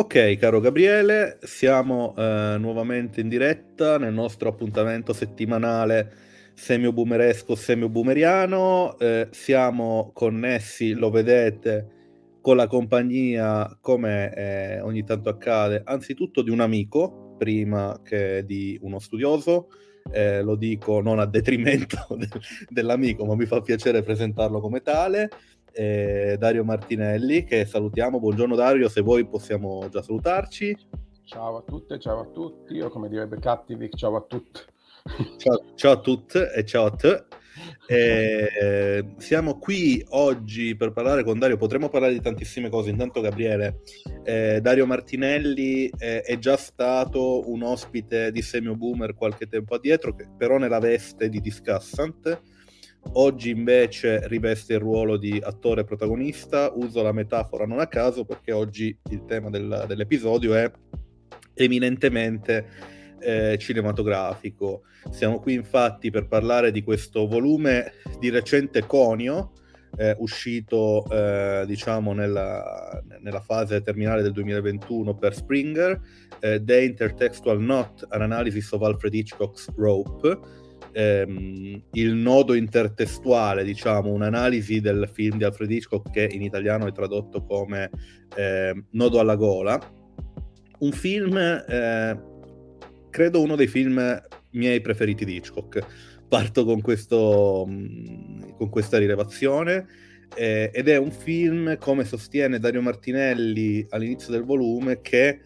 Ok, caro Gabriele, siamo eh, nuovamente in diretta nel nostro appuntamento settimanale semio-boomeresco, semio-boomeriano. Eh, siamo connessi, lo vedete, con la compagnia, come eh, ogni tanto accade, anzitutto di un amico, prima che di uno studioso. Eh, lo dico non a detrimento de- dell'amico, ma mi fa piacere presentarlo come tale eh, Dario Martinelli, che salutiamo. Buongiorno Dario, se vuoi possiamo già salutarci. Ciao a tutte, ciao a tutti, o come direbbe Cattivic, ciao a tutti. Ciao, ciao, a tutti e ciao a te. Eh, siamo qui oggi per parlare con Dario, potremmo parlare di tantissime cose. Intanto Gabriele, eh, Dario Martinelli eh, è già stato un ospite di Semio Boomer qualche tempo addietro, che, però nella veste di Discussant Oggi invece riveste il ruolo di attore protagonista, uso la metafora non a caso perché oggi il tema del, dell'episodio è eminentemente eh, cinematografico. Siamo qui infatti per parlare di questo volume di recente conio, eh, uscito eh, diciamo nella, nella, fase terminale del 2021 per Springer, eh, The Intertextual Not, an Analysis of Alfred Hitchcock's Rope, ehm, il nodo intertestuale, diciamo, un'analisi del film di Alfred Hitchcock che in italiano è tradotto come eh, Nodo alla gola. Un film, eh, credo uno dei film miei preferiti di Hitchcock. Parto con, questo, mm, con questa rilevazione. Eh, ed è un film, come sostiene Dario Martinelli all'inizio del volume, che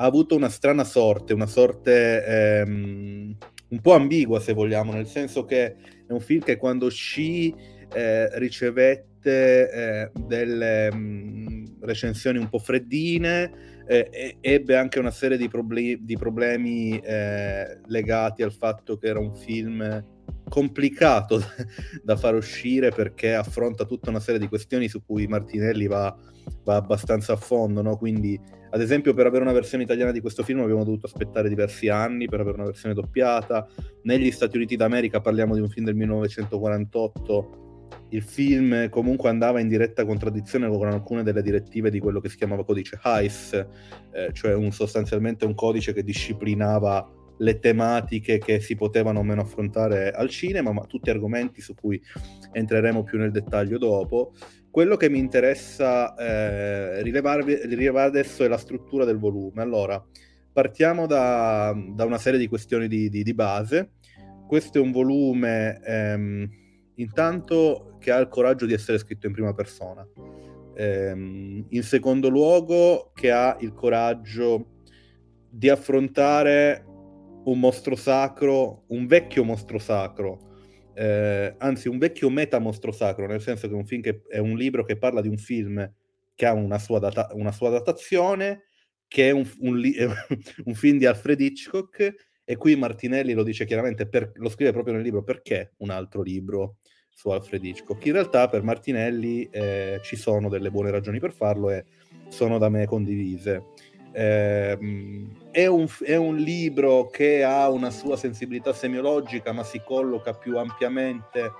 ha avuto una strana sorte, una sorte ehm, un po' ambigua se vogliamo, nel senso che è un film che quando uscì eh, ricevette eh, delle mh, mm, recensioni un po' freddine, eh, ebbe anche una serie di, proble- di problemi eh, legati al fatto che era un film complicato da far uscire perché affronta tutta una serie di questioni su cui Martinelli va, va abbastanza a fondo, no? quindi ad esempio per avere una versione italiana di questo film abbiamo dovuto aspettare diversi anni per avere una versione doppiata, negli Stati Uniti d'America parliamo di un film del 1948 il film comunque andava in diretta contraddizione con alcune delle direttive di quello che si chiamava codice Heiss, eh, cioè un, sostanzialmente un codice che disciplinava le tematiche che si potevano o meno affrontare al cinema, ma tutti argomenti su cui entreremo più nel dettaglio dopo. Quello che mi interessa eh, rilevare, adesso è la struttura del volume. Allora, partiamo da, da una serie di questioni di, di, di, base. Questo è un volume ehm, intanto che ha il coraggio di essere scritto in prima persona. Ehm, in secondo luogo, che ha il coraggio di affrontare un mostro sacro, un vecchio mostro sacro, eh, anzi un vecchio meta mostro sacro, nel senso che, un film che è un libro che parla di un film che ha una sua, data- una sua datazione, che è un, un, li- un, film di Alfred Hitchcock, e qui Martinelli lo dice chiaramente, per, lo scrive proprio nel libro, perché un altro libro su Alfred Hitchcock? In realtà per Martinelli eh, ci sono delle buone ragioni per farlo e sono da me condivise. Eh, è, un, è, un, libro che ha una sua sensibilità semiologica, ma si colloca più ampiamente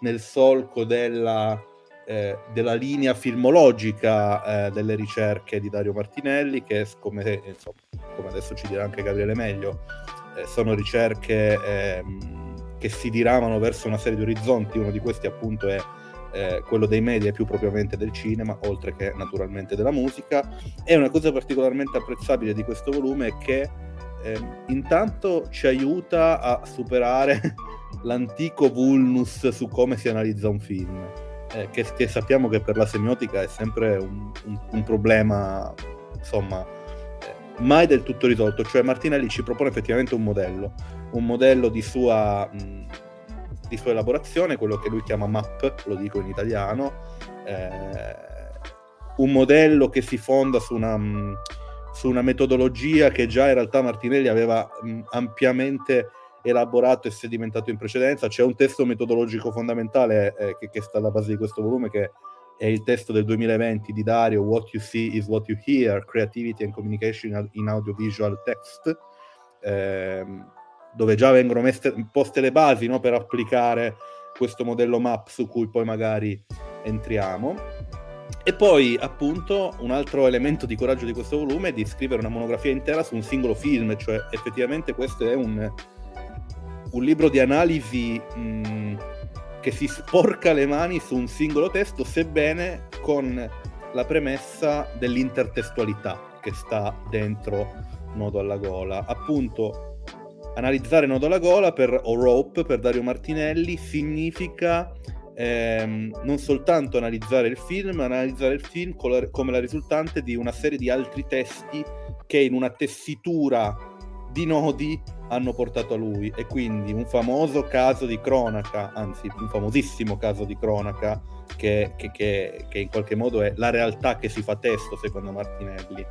nel solco della, eh, della linea filmologica eh, delle ricerche di Dario Martinelli, che come, insomma, come adesso ci dirà anche Gabriele meglio, eh, sono ricerche ehm, che si diramano verso una serie di orizzonti, uno di questi appunto è eh, quello dei media più propriamente del cinema, oltre che naturalmente della musica. E una cosa particolarmente apprezzabile di questo volume è che eh, intanto ci aiuta a superare l'antico vulnus su come si analizza un film, eh, che, che, sappiamo che per la semiotica è sempre un, un, un problema, insomma, eh, mai del tutto risolto. Cioè Martinelli ci propone effettivamente un modello, un modello di sua... Mh, di sua elaborazione, quello che lui chiama MAP, lo dico in italiano, eh, un modello che si fonda su una, mm, su una, metodologia che già in realtà Martinelli aveva mm, ampiamente elaborato e sedimentato in precedenza. C'è un testo metodologico fondamentale eh, che, che, sta alla base di questo volume che è il testo del 2020 di Dario, What You See is What You Hear, Creativity and Communication in Audiovisual Text. Eh, dove già vengono messe, poste le basi no, per applicare questo modello map su cui poi magari entriamo. E poi, appunto, un altro elemento di coraggio di questo volume è di scrivere una monografia intera su un singolo film, cioè effettivamente questo è un, un libro di analisi mh, che si sporca le mani su un singolo testo, sebbene con la premessa dell'intertestualità che sta dentro Nodo alla gola. Appunto, analizzare Nodo alla gola per, o Rope per Dario Martinelli significa ehm, non soltanto analizzare il film, ma analizzare il film come la risultante di una serie di altri testi che in una tessitura di nodi hanno portato a lui e quindi un famoso caso di cronaca, anzi un famosissimo caso di cronaca che, che, che, che, in qualche modo è la realtà che si fa testo secondo Martinelli.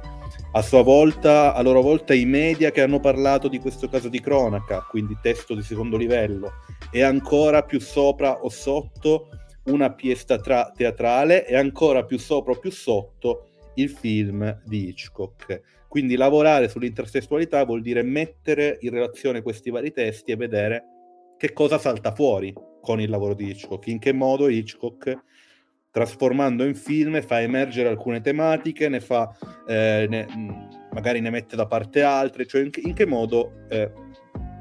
A sua volta, a loro volta i media che hanno parlato di questo caso di cronaca, quindi testo di secondo livello, e ancora più sopra o sotto una pièce tra- teatrale e ancora più sopra o più sotto il film di Hitchcock. Quindi lavorare sull'intertestualità vuol dire mettere in relazione questi vari testi e vedere che cosa salta fuori con il lavoro di Hitchcock, in che modo Hitchcock trasformando in film fa emergere alcune tematiche, ne fa, eh, ne, magari ne mette da parte altre, cioè in, in che modo eh,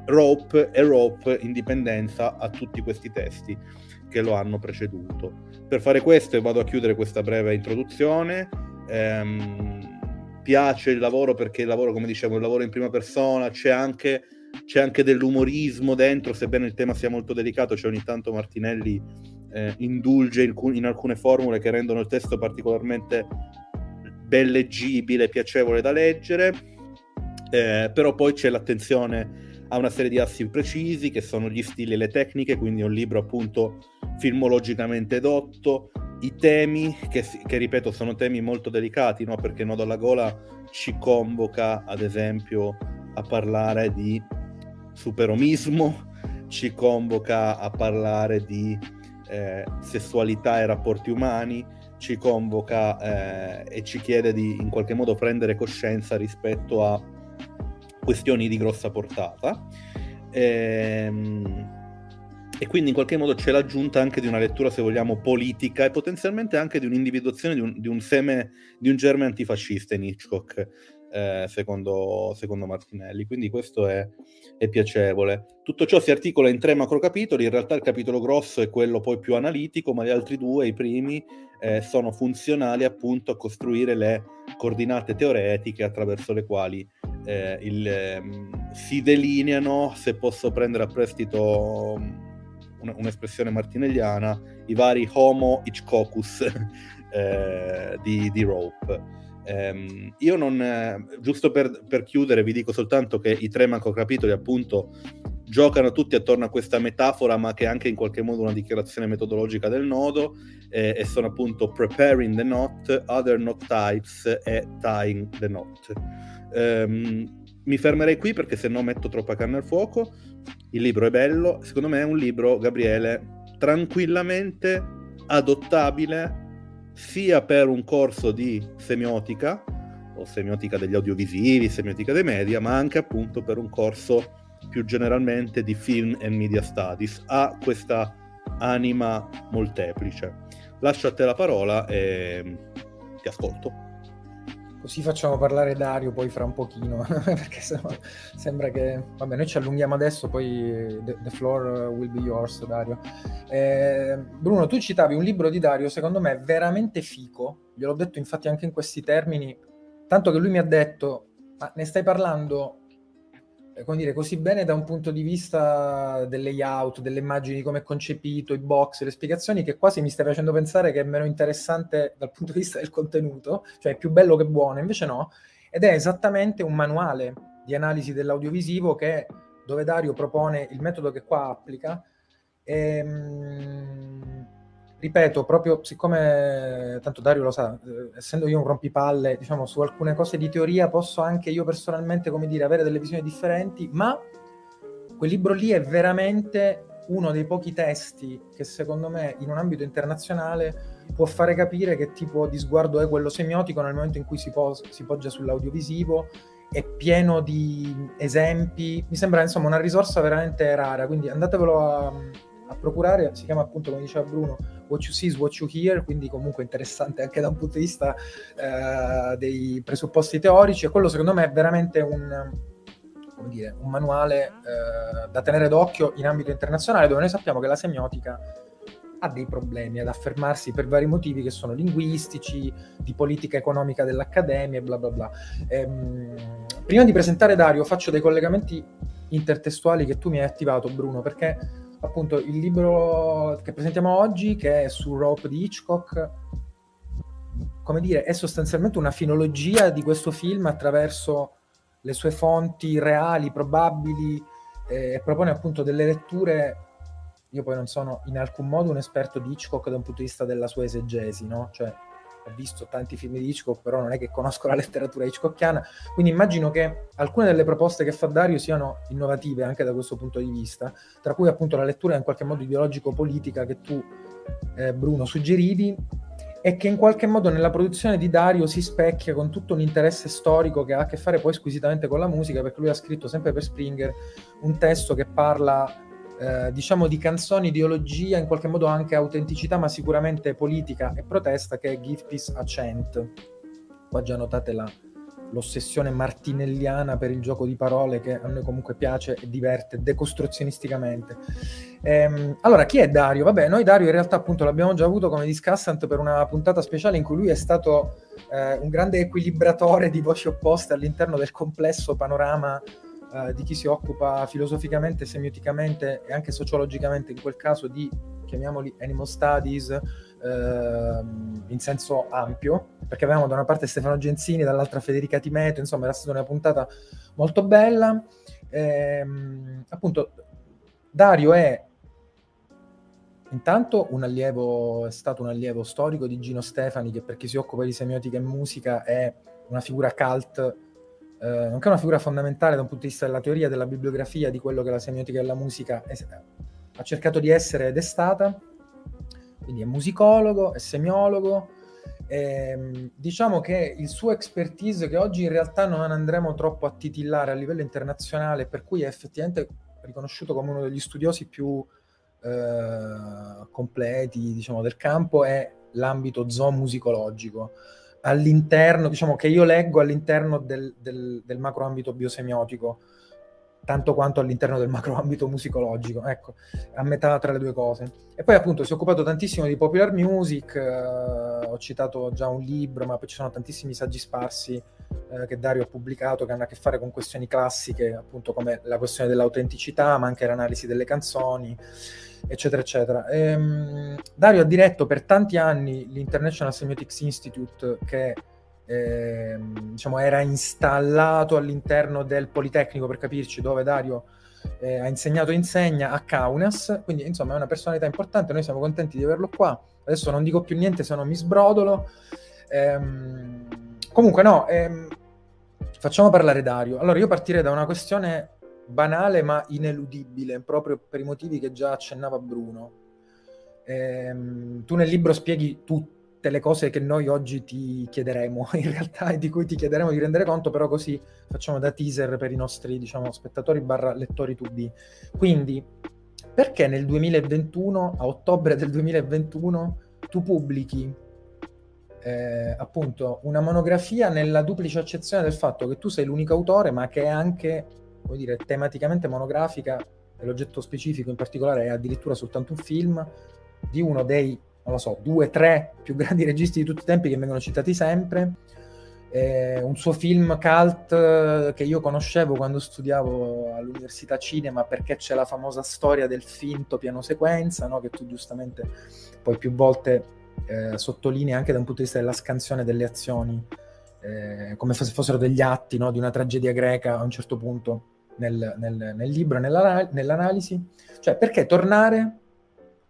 Rope e Rope indipendenza a tutti questi testi che lo hanno preceduto. Per fare questo, e vado a chiudere questa breve introduzione, ehm, piace il lavoro perché il lavoro, come dicevo, è un lavoro in prima persona, c'è anche, c'è anche dell'umorismo dentro, sebbene il tema sia molto delicato, c'è ogni tanto Martinelli eh, indulge in, in, alcune formule che rendono il testo particolarmente ben leggibile, piacevole da leggere, eh, però poi c'è l'attenzione a una serie di assi precisi che sono gli stili e le tecniche, quindi è un libro appunto filmologicamente dotto, i temi, che, che, ripeto sono temi molto delicati, no? perché Nodo alla Gola ci convoca ad esempio a parlare di superomismo, ci convoca a parlare di eh, sessualità e rapporti umani, ci convoca eh, e ci chiede di in qualche modo prendere coscienza rispetto a questioni di grossa portata. Ehm, e quindi in qualche modo c'è l'aggiunta anche di una lettura, se vogliamo, politica e potenzialmente anche di un'individuazione di un, di un seme, di un germe antifascista in Hitchcock, eh, secondo, secondo, Martinelli. Quindi questo è, è, piacevole. Tutto ciò si articola in tre macro capitoli, in realtà il capitolo grosso è quello poi più analitico, ma gli altri due, i primi, eh, sono funzionali appunto a costruire le coordinate teoretiche attraverso le quali eh, il, ehm, si delineano, se posso prendere a prestito un'espressione martinelliana, i vari homo Hitchcockus eh, di, di, Rope. Um, io non, eh, giusto per, per, chiudere, vi dico soltanto che i tre macrocapitoli appunto giocano tutti attorno a questa metafora, ma che è anche in qualche modo una dichiarazione metodologica del nodo, eh, e sono appunto preparing the knot, other knot types e tying the knot. Um, mi fermerei qui perché se no metto troppa carne al fuoco. Il libro è bello, secondo me è un libro, Gabriele, tranquillamente adottabile sia per un corso di semiotica o semiotica degli audiovisivi, semiotica dei media, ma anche appunto per un corso più generalmente di film e media studies. Ha questa anima molteplice. Lascio a te la parola e ti ascolto. Così facciamo parlare Dario poi fra un pochino, perché sembra che... Vabbè, noi ci allunghiamo adesso, poi the, the floor will be yours, Dario. Eh, Bruno, tu citavi un libro di Dario, secondo me veramente fico, gliel'ho detto infatti anche in questi termini, tanto che lui mi ha detto, ma ne stai parlando eh, come dire, così bene da un punto di vista del layout, delle immagini, come è concepito, i box, le spiegazioni, che quasi mi stai facendo pensare che è meno interessante dal punto di vista del contenuto, cioè è più bello che buono, invece no, ed è esattamente un manuale di analisi dell'audiovisivo che, dove Dario propone il metodo che qua applica. Ehm, ripeto, proprio siccome tanto Dario lo sa, eh, essendo io un rompipalle, diciamo, su alcune cose di teoria posso anche io personalmente, come dire, avere delle visioni differenti, ma quel libro lì è veramente uno dei pochi testi che secondo me in un ambito internazionale può fare capire che tipo di sguardo è quello semiotico nel momento in cui si, pos- si poggia sull'audiovisivo, è pieno di esempi, mi sembra insomma una risorsa veramente rara, quindi andatevelo a a procurare, si chiama appunto, come diceva Bruno, What You See is What You Hear, quindi comunque interessante anche da un punto di vista eh, dei presupposti teorici, e quello secondo me è veramente un, dire, un manuale eh, da tenere d'occhio in ambito internazionale, dove noi sappiamo che la semiotica ha dei problemi ad affermarsi per vari motivi che sono linguistici, di politica economica dell'accademia e bla bla bla. Ehm, prima di presentare Dario faccio dei collegamenti intertestuali che tu mi hai attivato Bruno perché appunto il libro che presentiamo oggi che è su Rope di Hitchcock come dire è sostanzialmente una finologia di questo film attraverso le sue fonti reali, probabili eh, e propone appunto delle letture io poi non sono in alcun modo un esperto di Hitchcock da un punto di vista della sua esegesi, no? Cioè, ho visto tanti film di Hitchcock, però non è che conosco la letteratura hitchcockiana, quindi immagino che alcune delle proposte che fa Dario siano innovative anche da questo punto di vista, tra cui appunto la lettura in qualche modo ideologico-politica che tu, eh, Bruno, suggerivi, e che in qualche modo nella produzione di Dario si specchia con tutto un interesse storico che ha a che fare poi squisitamente con la musica, perché lui ha scritto sempre per Springer un testo che parla eh, diciamo di canzoni, ideologia, in qualche modo anche autenticità, ma sicuramente politica e protesta, che è Give Peace a Chant. Qua già notate la, l'ossessione martinelliana per il gioco di parole che a noi comunque piace e diverte decostruzionisticamente. Ehm, allora, chi è Dario? Vabbè, noi Dario in realtà appunto l'abbiamo già avuto come discussant per una puntata speciale in cui lui è stato eh, un grande equilibratore di voci opposte all'interno del complesso panorama eh, di chi si occupa filosoficamente, semioticamente e anche sociologicamente in quel caso di, chiamiamoli animal studies, eh, in senso ampio, perché avevamo da una parte Stefano Genzini, dall'altra Federica Timeto, insomma era stata una puntata molto bella. Ehm, appunto, Dario è intanto un allievo, è stato un allievo storico di Gino Stefani, che per chi si occupa di semiotica e musica è una figura cult eh, nonché una figura fondamentale da un punto di vista della teoria, della bibliografia, di quello che la semiotica della musica è, ha cercato di essere ed è stata. Quindi è musicologo, è semiologo. E, ehm, diciamo che il suo expertise, che oggi in realtà non andremo troppo a titillare a livello internazionale, per cui è effettivamente riconosciuto come uno degli studiosi più eh, completi diciamo, del campo, è l'ambito zoomusicologico all'interno, diciamo che io leggo all'interno del, del, del macroambito biosemiotico, tanto quanto all'interno del macroambito musicologico, ecco, a metà tra le due cose. E poi appunto si è occupato tantissimo di popular music, eh, ho citato già un libro, ma poi ci sono tantissimi saggi sparsi eh, che Dario ha pubblicato che hanno a che fare con questioni classiche, appunto come la questione dell'autenticità, ma anche l'analisi delle canzoni eccetera, eccetera. Ehm, Dario ha diretto per tanti anni l'International Semiotics Institute che eh, diciamo, era installato all'interno del Politecnico, per capirci, dove Dario eh, ha insegnato e insegna a Kaunas, quindi insomma è una personalità importante, noi siamo contenti di averlo qua. Adesso non dico più niente se non mi sbrodolo. Ehm, comunque no, ehm, facciamo parlare Dario. Allora io partirei da una questione banale ma ineludibile, proprio per i motivi che già accennava Bruno. Ehm, tu nel libro spieghi tutte le cose che noi oggi ti chiederemo, in realtà, e di cui ti chiederemo di rendere conto, però così facciamo da teaser per i nostri, diciamo, spettatori barra lettori 2B. Quindi, perché nel 2021, a ottobre del 2021, tu pubblichi eh, appunto una monografia nella duplice accezione del fatto che tu sei l'unico autore, ma che è anche come dire, tematicamente monografica e l'oggetto specifico in particolare è addirittura soltanto un film di uno dei, non lo so, due, tre più grandi registi di tutti i tempi che vengono citati sempre. Eh, un suo film cult eh, che io conoscevo quando studiavo all'università cinema perché c'è la famosa storia del finto piano sequenza, no? che tu giustamente poi più volte eh, sottolinei anche da un punto di vista della scansione delle azioni, eh, come se fossero degli atti no? di una tragedia greca a un certo punto nel, nel, nel libro, nella, nell'analisi. Cioè, perché tornare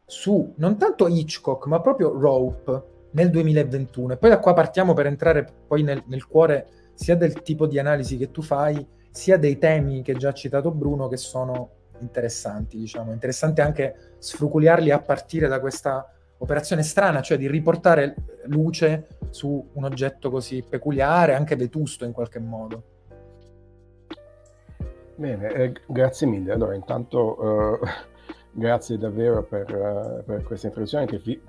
su non tanto Hitchcock, ma proprio Rope nel 2021. E poi da qua partiamo per entrare poi nel, nel, cuore sia del tipo di analisi che tu fai, sia dei temi che già ha citato Bruno, che sono interessanti, diciamo. Interessante anche sfruculiarli a partire da questa operazione strana, cioè di riportare luce su un oggetto così peculiare, anche vetusto in qualche modo. Bene, eh, grazie mille. Allora, intanto eh, grazie davvero per, uh, per questa introduzione che fi-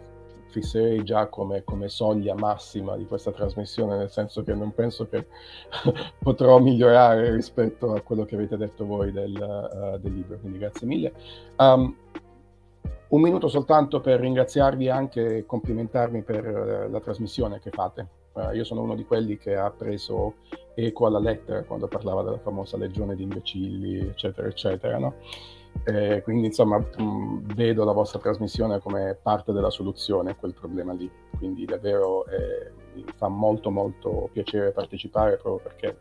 fisserei già come, come, soglia massima di questa trasmissione, nel senso che non penso che potrò migliorare rispetto a quello che avete detto voi del, uh, del libro, quindi grazie mille. Um, un minuto soltanto per ringraziarvi anche e complimentarmi per uh, la trasmissione che fate. Uh, io sono uno di quelli che ha preso eco alla lettera quando parlava della famosa legione di imbecilli, eccetera, eccetera. No? Eh, quindi insomma mh, vedo la vostra trasmissione come parte della soluzione a quel problema lì. Quindi davvero eh, mi fa molto molto piacere partecipare proprio perché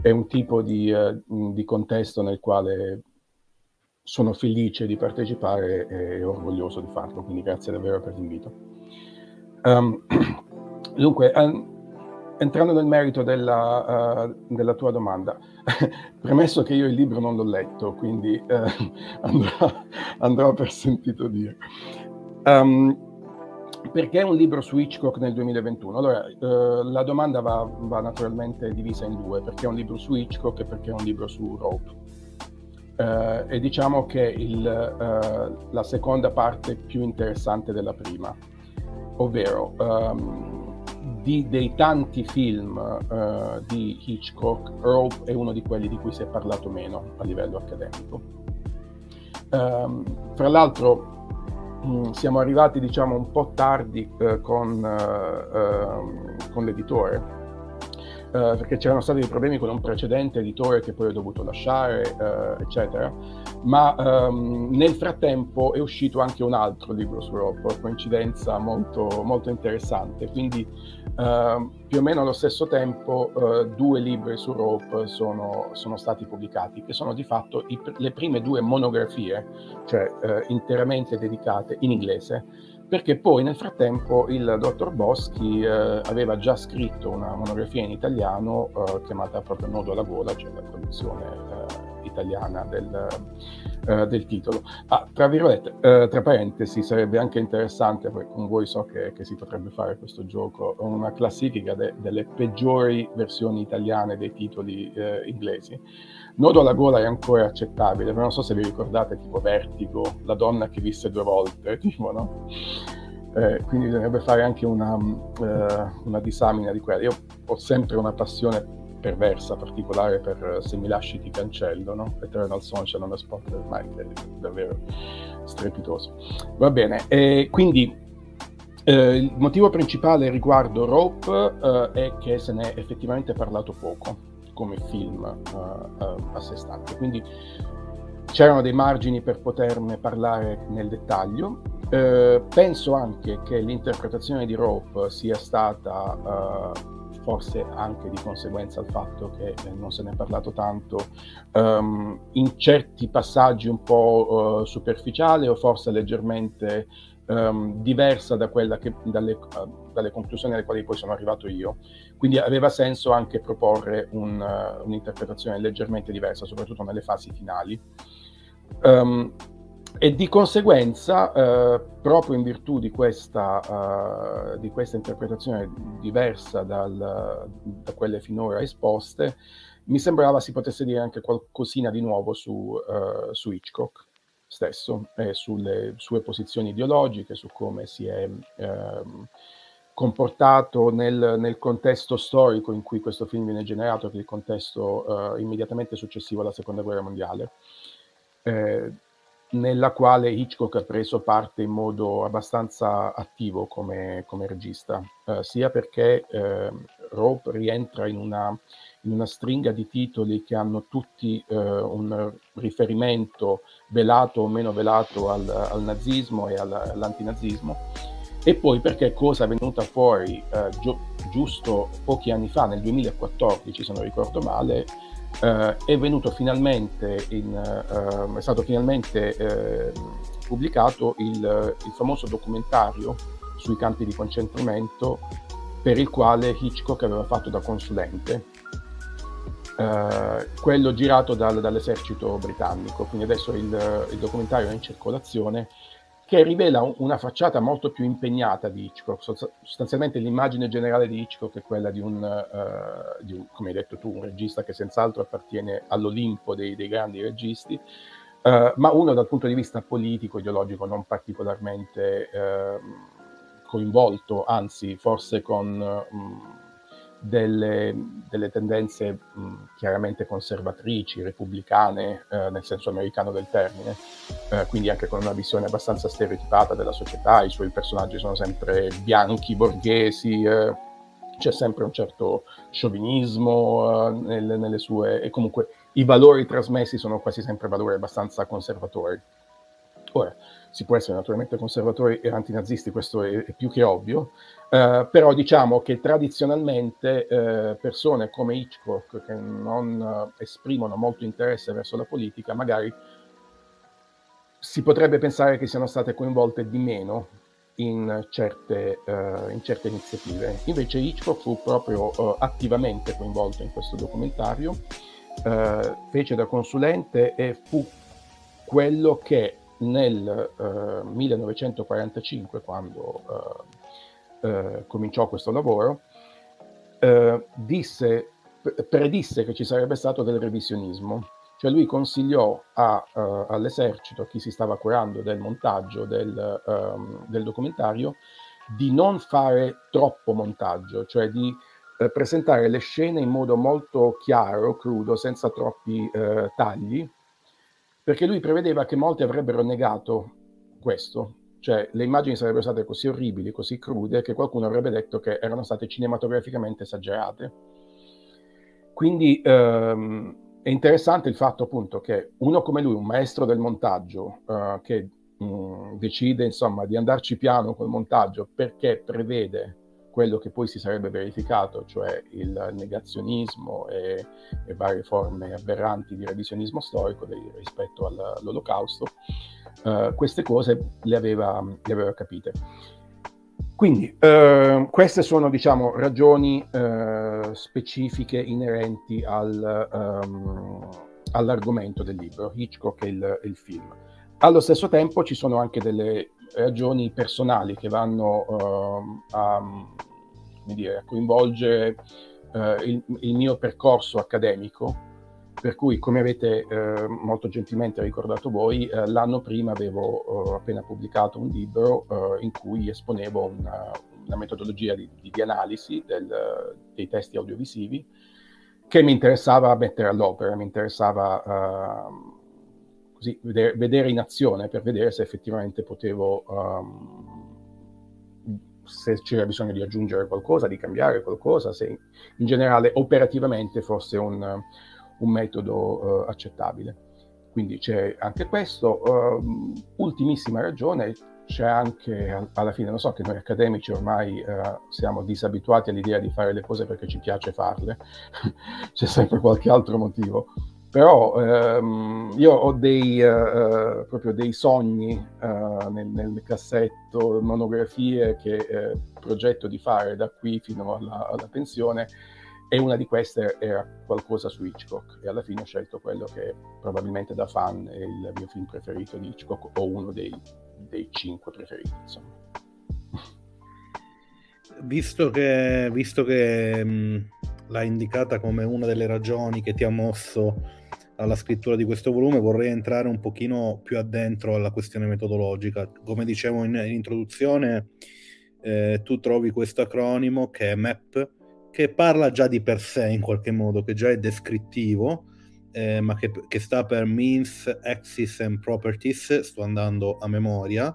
è un tipo di, uh, di contesto nel quale sono felice di partecipare e orgoglioso di farlo, quindi grazie davvero per l'invito. Um, dunque, entrando nel merito della, uh, della tua domanda, premesso che io il libro non l'ho letto, quindi uh, andrò, andrò, per sentito dire. Um, perché un libro su Hitchcock nel 2021? Allora, uh, la domanda va, va, naturalmente divisa in due, perché un libro su Hitchcock e perché un libro su Rope. E diciamo che il, la seconda parte è più interessante della prima, ovvero um, di, dei tanti film uh, di Hitchcock, Rope è uno di quelli di cui si è parlato meno a livello accademico. Um, fra l'altro mh, mm, siamo arrivati diciamo un po' tardi con, con l'editore, Uh, perché c'erano stati dei problemi con un precedente editore che poi ho dovuto lasciare, uh, eccetera. Ma um, nel frattempo è uscito anche un altro libro su Rope, coincidenza molto, molto interessante. Quindi uh, più o meno allo stesso tempo due libri su Rope sono, sono, stati pubblicati, che sono di fatto i, le prime due monografie, cioè interamente dedicate in inglese perché poi nel frattempo il dottor Boschi eh, aveva già scritto una monografia in italiano eh, chiamata proprio Nodo alla gola, cioè la traduzione eh, italiana del, eh, del, titolo. Ah, tra virgolette, eh, tra parentesi, sarebbe anche interessante, perché con voi so che, che si potrebbe fare questo gioco, una classifica de, delle peggiori versioni italiane dei titoli eh, inglesi. Nodo alla gola è ancora accettabile, però non so se vi ricordate tipo Vertigo, la donna che visse due volte, tipo, no? Eh, quindi bisognerebbe fare anche una, eh, una, disamina di quella. Io ho sempre una passione perversa, particolare per Se mi lasci ti cancello, no? Eternal Sunshine on the Spot ormai è davvero strepitoso. Va bene, e quindi eh, il motivo principale riguardo Rope eh, è che se ne è effettivamente parlato poco come film uh, uh, a sé stante. Quindi c'erano dei margini per poterne parlare nel dettaglio. Uh, penso anche che l'interpretazione di Rope sia stata forse anche di conseguenza al fatto che non se ne è parlato tanto, um, in certi passaggi un po' uh, superficiale o forse leggermente um, diversa da che, dalle, uh, dalle, conclusioni alle quali poi sono arrivato io. Quindi aveva senso anche proporre un, uh, un'interpretazione leggermente diversa, soprattutto nelle fasi finali. Um, e di conseguenza, uh, proprio in virtù di questa, di questa interpretazione diversa dal, da quelle finora esposte, mi sembrava si potesse dire anche qualcosina di nuovo su, su Hitchcock stesso, eh, sulle sue posizioni ideologiche, su come si è ehm, comportato nel, nel, contesto storico in cui questo film viene generato, che è il contesto eh, immediatamente successivo alla Seconda Guerra Mondiale, eh, nella quale Hitchcock ha preso parte in modo abbastanza attivo come, come regista, eh, sia perché ehm, Rope rientra in una in una stringa di titoli che hanno tutti eh, un riferimento velato o meno velato al, al nazismo e al, all'antinazismo. E poi perché cosa è venuta fuori eh, gi- giusto pochi anni fa, nel 2014 se non ricordo male, eh, è venuto finalmente in, eh, è stato finalmente eh, pubblicato il, il famoso documentario sui campi di concentramento per il quale Hitchcock aveva fatto da consulente eh, quello girato dal, dall'esercito britannico, quindi adesso il, il, documentario è in circolazione, che rivela un, una facciata molto più impegnata di Hitchcock. Sostanzialmente l'immagine generale di Hitchcock è quella di un, uh, di un come hai detto tu, un regista che senz'altro appartiene all'Olimpo dei, dei grandi registi, uh, ma uno dal punto di vista politico, ideologico, non particolarmente uh, coinvolto, anzi forse con um, delle, delle, tendenze mh, chiaramente conservatrici, repubblicane, eh, nel senso americano del termine, eh, quindi anche con una visione abbastanza stereotipata della società, i suoi personaggi sono sempre bianchi, borghesi, eh, c'è sempre un certo sciovinismo eh, nelle, nelle sue... e comunque i valori trasmessi sono quasi sempre valori abbastanza conservatori. Ora, si può essere naturalmente conservatori e antinazisti, questo è, è più che ovvio, eh, però diciamo che tradizionalmente eh, persone come Hitchcock che non eh, esprimono molto interesse verso la politica, magari si potrebbe pensare che siano state coinvolte di meno in certe, uh, in certe iniziative. Invece Hitchcock fu proprio uh, attivamente coinvolto in questo documentario, uh, fece da consulente e fu quello che nel 1945, quando eh, cominciò questo lavoro, eh, disse, predisse che ci sarebbe stato del revisionismo. Cioè lui consigliò a, uh, all'esercito, a chi si stava curando del montaggio del, um, del documentario, di non fare troppo montaggio, cioè di eh, presentare le scene in modo molto chiaro, crudo, senza troppi eh, tagli, perché lui prevedeva che molti avrebbero negato questo, cioè, le immagini sarebbero state così orribili, così crude, che qualcuno avrebbe detto che erano state cinematograficamente esagerate. Quindi ehm, è interessante il fatto appunto che uno come lui, un maestro del montaggio, eh, che mh, mm, decide insomma di andarci piano col montaggio perché prevede quello che poi si sarebbe verificato, cioè il negazionismo e, e varie forme aberranti di revisionismo storico di, rispetto all'olocausto, uh, queste cose le aveva, le aveva capite. Quindi uh, queste sono diciamo, ragioni uh, specifiche inerenti al, um, all'argomento del libro, Hitchcock e il, il, film. Allo stesso tempo ci sono anche delle ragioni personali che vanno uh, a, dire, a, coinvolgere il, il mio percorso accademico per cui, come avete eh, molto gentilmente ricordato voi, eh, l'anno prima avevo eh, appena pubblicato un libro eh, in cui esponevo una, una metodologia di, di analisi del, dei testi audiovisivi che mi interessava mettere all'opera, mi interessava ehm, così, vedere, vedere, in azione per vedere se effettivamente potevo, um, se c'era bisogno di aggiungere qualcosa, di cambiare qualcosa, se in generale operativamente fosse un un metodo uh, accettabile. Quindi c'è anche questo. Uh, ultimissima ragione, c'è anche, alla fine, lo so che noi accademici ormai uh, siamo disabituati all'idea di fare le cose perché ci piace farle, c'è sempre qualche altro motivo. Però ehm, io ho dei, uh, proprio dei sogni uh, nel, nel, cassetto, monografie che progetto di fare da qui fino alla, alla pensione e una di queste era qualcosa su Hitchcock e alla fine ho scelto quello che probabilmente da fan è il mio film preferito di Hitchcock o uno dei, dei cinque preferiti insomma. Visto che, visto che mh, l'hai indicata come una delle ragioni che ti ha mosso alla scrittura di questo volume, vorrei entrare un pochino più addentro alla questione metodologica. Come dicevo in, in introduzione, eh, tu trovi questo acronimo che è MAP, che parla già di per sé in qualche modo, che già è descrittivo, eh, ma che, che, sta per Means, Axis and Properties, sto andando a memoria,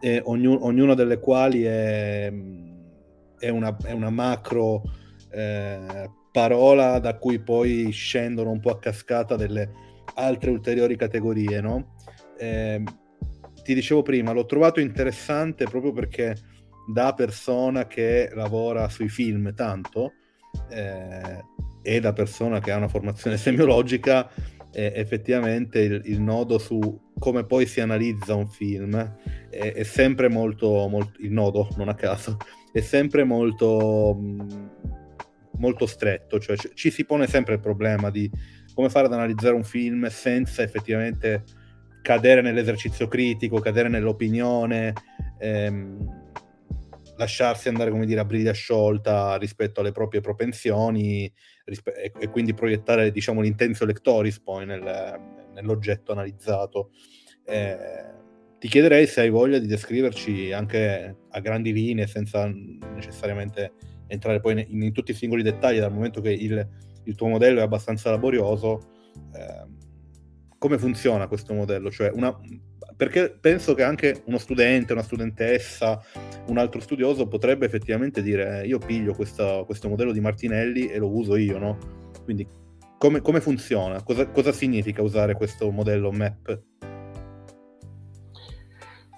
eh, ognu- ognuna delle quali è, è, una, è una, macro eh, parola da cui poi scendono un po' a cascata delle altre ulteriori categorie. No? Ehm, ti dicevo prima, l'ho trovato interessante proprio perché da persona che lavora sui film tanto eh, e da persona che ha una formazione semiologica, eh, effettivamente il, il, nodo su come poi si analizza un film è, è sempre molto, molto, il nodo, non a caso, è sempre molto, molto stretto, cioè ci si pone sempre il problema di come fare ad analizzare un film senza effettivamente cadere nell'esercizio critico, cadere nell'opinione. Ehm, lasciarsi andare, come dire, a briglia sciolta rispetto alle proprie propensioni rispe- e, e, quindi proiettare, diciamo, l'intenso lectoris poi nel, nell'oggetto analizzato. Eh, ti chiederei se hai voglia di descriverci anche a grandi linee, senza necessariamente entrare poi in, in tutti i singoli dettagli, dal momento che il, il tuo modello è abbastanza laborioso. Eh, come funziona questo modello? Cioè una, perché penso che anche uno studente, una studentessa, un altro studioso potrebbe effettivamente dire io piglio questa, questo modello di Martinelli e lo uso io, no? Quindi come, come funziona? Cosa, cosa, significa usare questo modello MAP?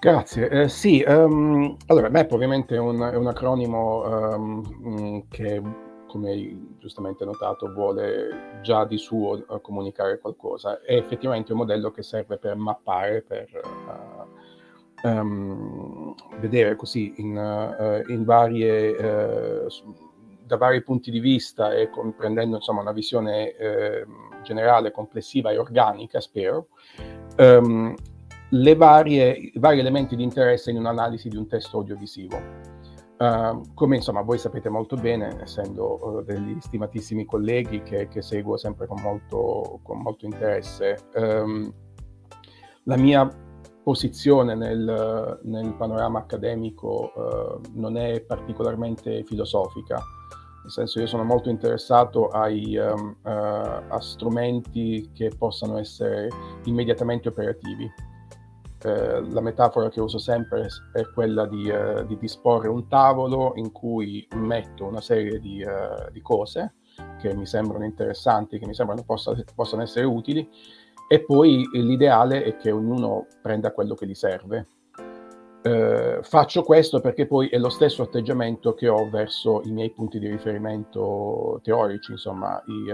Grazie. Eh, sì, um, allora MAP ovviamente è un, è un acronimo um, che come giustamente notato, vuole già di suo uh, comunicare qualcosa. È effettivamente un modello che serve per mappare, per uh, um, vedere così in, uh, in varie, da vari punti di vista e comprendendo insomma, una visione generale, complessiva e organica, spero, le varie, i vari elementi di interesse in un'analisi di un testo audiovisivo. Uh, come insomma voi sapete molto bene, essendo uh, degli stimatissimi colleghi che, che seguo sempre con molto, con molto interesse, um, la mia posizione nel, nel panorama accademico uh, non è particolarmente filosofica, nel senso io sono molto interessato ai, um, a strumenti che possano essere immediatamente operativi eh, la metafora che uso sempre è quella di, eh, di, disporre un tavolo in cui metto una serie di, eh, di cose che mi sembrano interessanti, che mi sembrano possa, possano essere utili, e poi l'ideale è che ognuno prenda quello che gli serve. Eh, faccio questo perché poi è lo stesso atteggiamento che ho verso i miei punti di riferimento teorici, insomma, i,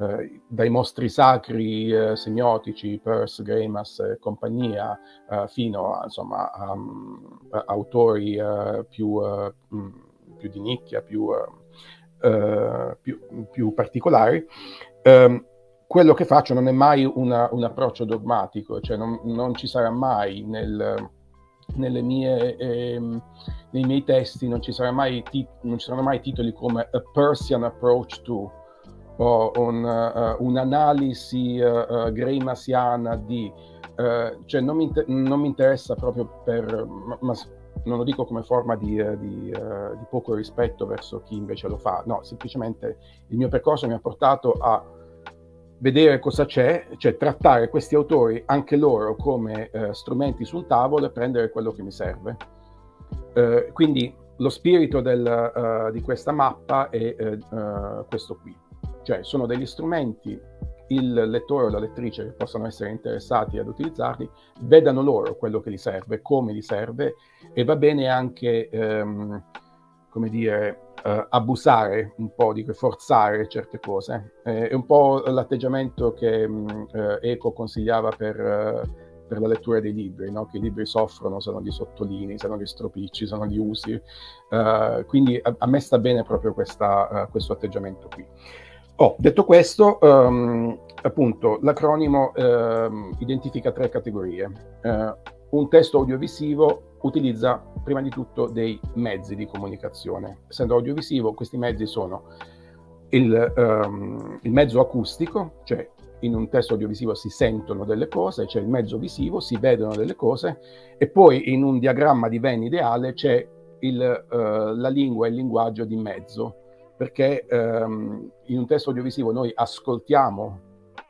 eh, eh, dai mostri sacri eh, semiotici, Peirce, Greimas e compagnia, eh, fino a, insomma, a, a autori eh, più, eh, mm, più, di nicchia, più, più, più particolari. Ehm, quello che faccio non è mai una, un approccio dogmatico, cioè non, non ci sarà mai nel, mie, ehm, nei miei testi, non ci, mai, non ci, saranno mai titoli come A Persian Approach to, o un, uh, un'analisi uh, uh, greimasiana di... cioè non mi, inter- non mi, interessa proprio per... Ma, ma non lo dico come forma di, di, di, poco rispetto verso chi invece lo fa, no, semplicemente il mio percorso mi ha portato a vedere cosa c'è, cioè trattare questi autori anche loro come strumenti sul tavolo e prendere quello che mi serve. Quindi lo spirito del, uh, di questa mappa è uh, questo qui cioè sono degli strumenti il lettore o la lettrice che possano essere interessati ad utilizzarli vedano loro quello che gli serve, come gli serve e va bene anche, ehm, come dire, eh, abusare un po' di forzare certe cose. Eh, è un po' l'atteggiamento che mh, eh, Eco consigliava per, eh, per, la lettura dei libri, no? che i libri soffrono se non li sottolinei, se non li stropicci, se non li usi. Uh, quindi a, a, me sta bene proprio questa, uh, questo atteggiamento qui. Oh, detto questo, um, appunto, l'acronimo um, identifica tre categorie. Uh, un testo audiovisivo utilizza prima di tutto dei mezzi di comunicazione. Essendo audiovisivo, questi mezzi sono il, um, il mezzo acustico, cioè in un testo audiovisivo si sentono delle cose, c'è il mezzo visivo, si vedono delle cose, e poi in un diagramma di Venn ideale c'è il, uh, la lingua e il linguaggio di mezzo perché ehm, in un testo audiovisivo noi ascoltiamo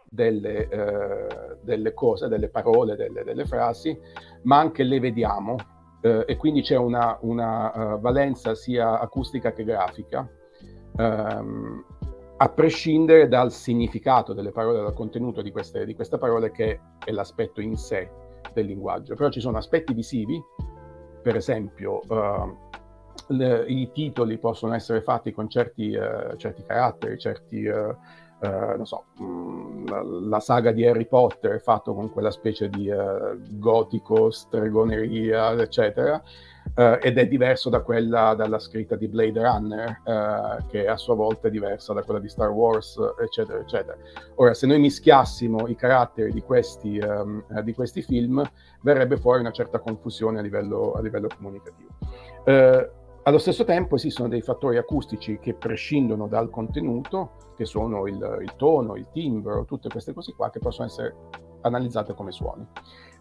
delle, eh, delle cose, delle parole, delle, delle, frasi, ma anche le vediamo eh, e quindi c'è una, una uh, valenza sia acustica che grafica, ehm, a prescindere dal significato delle parole, dal contenuto di queste, di queste parole che è l'aspetto in sé del linguaggio. Però ci sono aspetti visivi, per esempio... Uh, le, i titoli possono essere fatti con certi, uh, certi caratteri, certi, uh, non so, mh, mm, la, saga di Harry Potter è fatto con quella specie di gotico, stregoneria, eccetera, ed è diverso da quella, dalla scritta di Blade Runner, che a sua volta è diversa da quella di Star Wars, eccetera, eccetera. Ora, se noi mischiassimo i caratteri di questi, um, di questi film, verrebbe fuori una certa confusione a livello, a livello comunicativo. Allo stesso tempo esistono dei fattori acustici che prescindono dal contenuto, che sono il, il tono, il timbro, tutte queste cose qua che possono essere analizzate come suoni.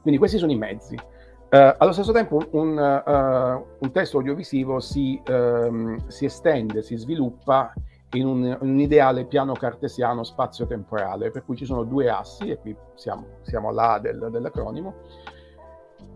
Quindi questi sono i mezzi. Uh, allo stesso tempo un, uh, un testo audiovisivo si, um, si, estende, si sviluppa in un, in un, ideale piano cartesiano spazio-temporale, per cui ci sono due assi, e qui siamo, siamo là del, dell'acronimo,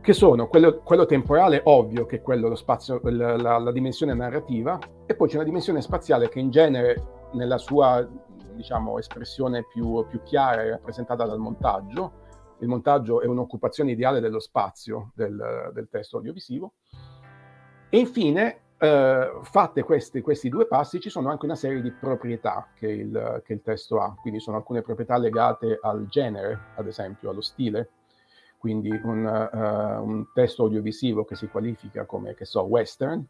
che sono quello, quello, temporale ovvio, che è quello, lo spazio, la, la, la, dimensione narrativa, e poi c'è una dimensione spaziale che in genere nella sua diciamo, espressione più, più chiara è rappresentata dal montaggio. Il montaggio è un'occupazione ideale dello spazio del, del testo audiovisivo. E infine, eh, fatte questi, questi, due passi, ci sono anche una serie di proprietà che il, che il testo ha. Quindi sono alcune proprietà legate al genere, ad esempio, allo stile quindi un, uh, un, testo audiovisivo che si qualifica come, che so, western,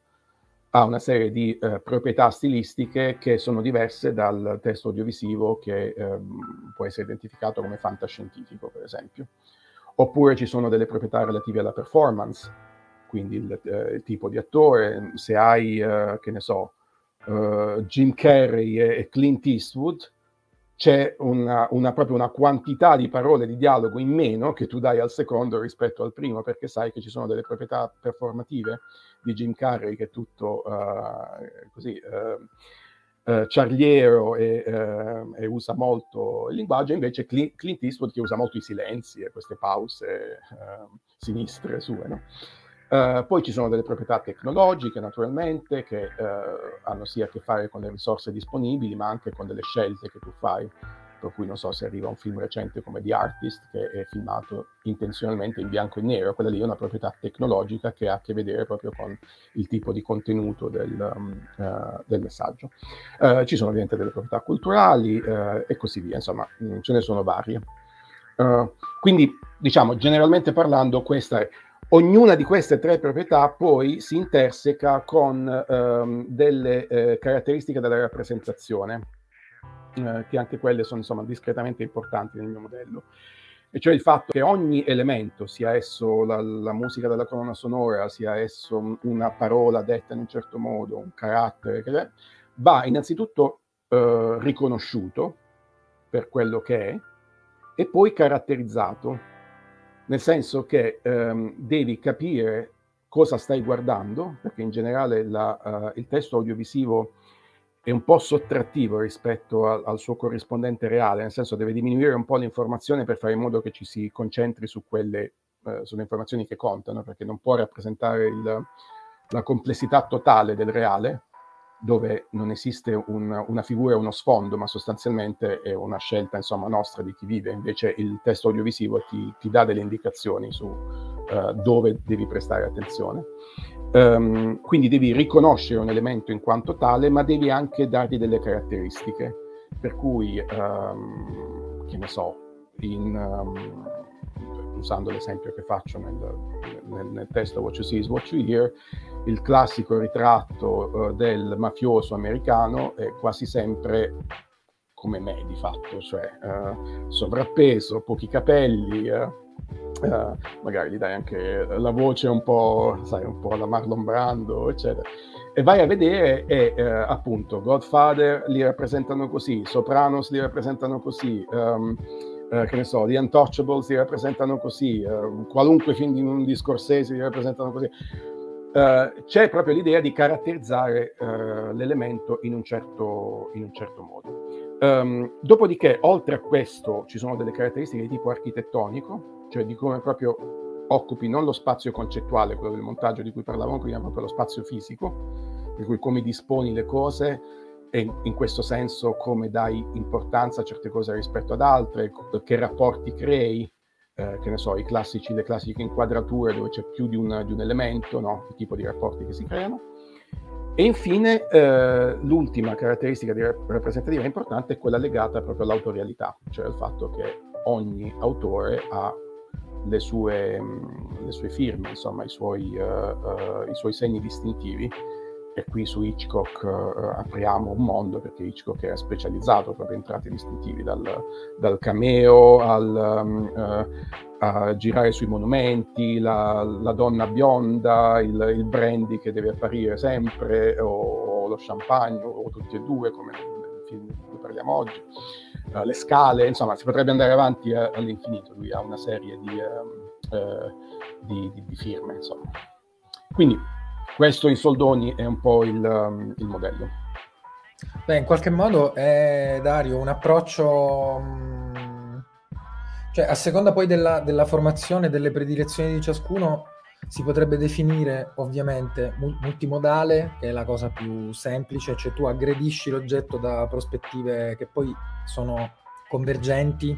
ha una serie di uh, proprietà stilistiche che sono diverse dal testo audiovisivo che um, può essere identificato come fantascientifico, per esempio. Oppure ci sono delle proprietà relative alla performance, quindi il, uh, il tipo di attore, se hai, che ne so, Jim Carrey e Clint Eastwood, c'è una, una, proprio una quantità di parole di dialogo in meno che tu dai al secondo rispetto al primo, perché sai che ci sono delle proprietà performative di Jim Carrey che è tutto uh, così uh, uh, ciarliero e, e, usa molto il linguaggio, invece Clint, Eastwood che usa molto i silenzi e queste pause sinistre sue. No? Uh, poi ci sono delle proprietà tecnologiche, naturalmente, che uh, hanno sia a che fare con le risorse disponibili, ma anche con delle scelte che tu fai. Per cui non so se arriva un film recente come The Artist, che è filmato intenzionalmente in bianco e nero, quella lì è una proprietà tecnologica che ha a che vedere proprio con il tipo di contenuto del, um, uh, del messaggio. ci sono ovviamente delle proprietà culturali e così via, insomma, mh, mm, ce ne sono varie. quindi, diciamo, generalmente parlando, questa è Ognuna di queste tre proprietà poi si interseca con ehm, delle eh, caratteristiche della rappresentazione, eh, che anche quelle sono insomma discretamente importanti nel mio modello. E cioè il fatto che ogni elemento, sia esso la, la musica della colonna sonora, sia esso una parola detta in un certo modo, un carattere, va innanzitutto eh, riconosciuto per quello che è e poi caratterizzato nel senso che ehm, devi capire cosa stai guardando, perché in generale la, uh, il testo audiovisivo è un po' sottrattivo rispetto a, al suo corrispondente reale, nel senso deve diminuire un po' l'informazione per fare in modo che ci si concentri su quelle, uh, sulle informazioni che contano, perché non può rappresentare il, la complessità totale del reale, dove non esiste un, una figura, uno sfondo, ma sostanzialmente è una scelta insomma, nostra di chi vive. Invece il testo audiovisivo ti, ti dà delle indicazioni su uh, dove devi prestare attenzione. Um, quindi devi riconoscere un elemento in quanto tale, ma devi anche dargli delle caratteristiche. Per cui, um, che ne so, in, um, usando l'esempio che faccio nel, nel, nel testo What You See is What You Hear, il classico ritratto uh, del mafioso americano è quasi sempre come me di fatto, cioè uh, sovrappeso, pochi capelli, uh, magari gli dai anche la voce un po', sai, un po' alla Marlon Brando, eccetera. E vai a vedere e appunto Godfather li rappresentano così, Sopranos li rappresentano così, um, eh, che ne so, The Untouchables li rappresentano così, eh, qualunque film di, di Scorsese li rappresentano così. Uh, c'è proprio l'idea di caratterizzare uh, l'elemento in un certo, in un certo modo. Um, dopodiché, oltre a questo, ci sono delle caratteristiche di tipo architettonico, cioè di come proprio occupi non lo spazio concettuale, quello del montaggio di cui parlavamo prima, ma proprio lo spazio fisico, per cui come disponi le cose e in questo senso come dai importanza a certe cose rispetto ad altre, che rapporti crei, eh, che ne so, classici, le classiche inquadrature dove c'è più di un, di un elemento, no? il tipo di rapporti che si creano. E infine eh, l'ultima caratteristica rappresentativa importante è quella legata proprio all'autorialità, cioè al fatto che ogni autore ha le sue, le sue firme, insomma i suoi, uh, uh, i suoi segni distintivi e qui su Hitchcock uh, apriamo un mondo perché Hitchcock era specializzato proprio in tratti distintivi, dal, dal cameo al um, uh, a girare sui monumenti, la, la donna bionda, il, il, brandy che deve apparire sempre, o, o, lo champagne, o tutti e due, come nel film di cui parliamo oggi, uh, le scale, insomma, si potrebbe andare avanti all'infinito. Lui ha una serie di, di, di, di firme, insomma. Quindi questo in soldoni è un po' il, um, il modello. Beh, in qualche modo è, Dario, un approccio... Mm, cioè, a seconda poi della, della formazione, delle predilezioni di ciascuno, si potrebbe definire ovviamente multimodale, che è la cosa più semplice, cioè tu aggredisci l'oggetto da prospettive che poi sono convergenti,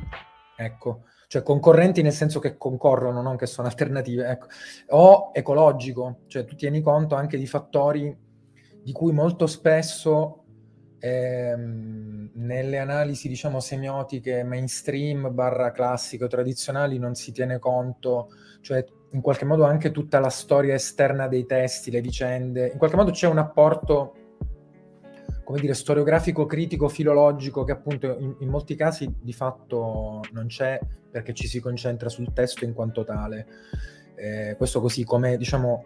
ecco, cioè concorrenti nel senso che concorrono, non che sono alternative, ecco. o ecologico, cioè tu tieni conto anche di fattori di cui molto spesso ehm, nelle analisi diciamo semiotiche mainstream barra classico tradizionali non si tiene conto, cioè in qualche modo anche tutta la storia esterna dei testi, le vicende, in qualche modo c'è un apporto come dire, storiografico, critico, filologico, che appunto in, in, molti casi di fatto non c'è perché ci si concentra sul testo in quanto tale. Eh, questo così come, diciamo,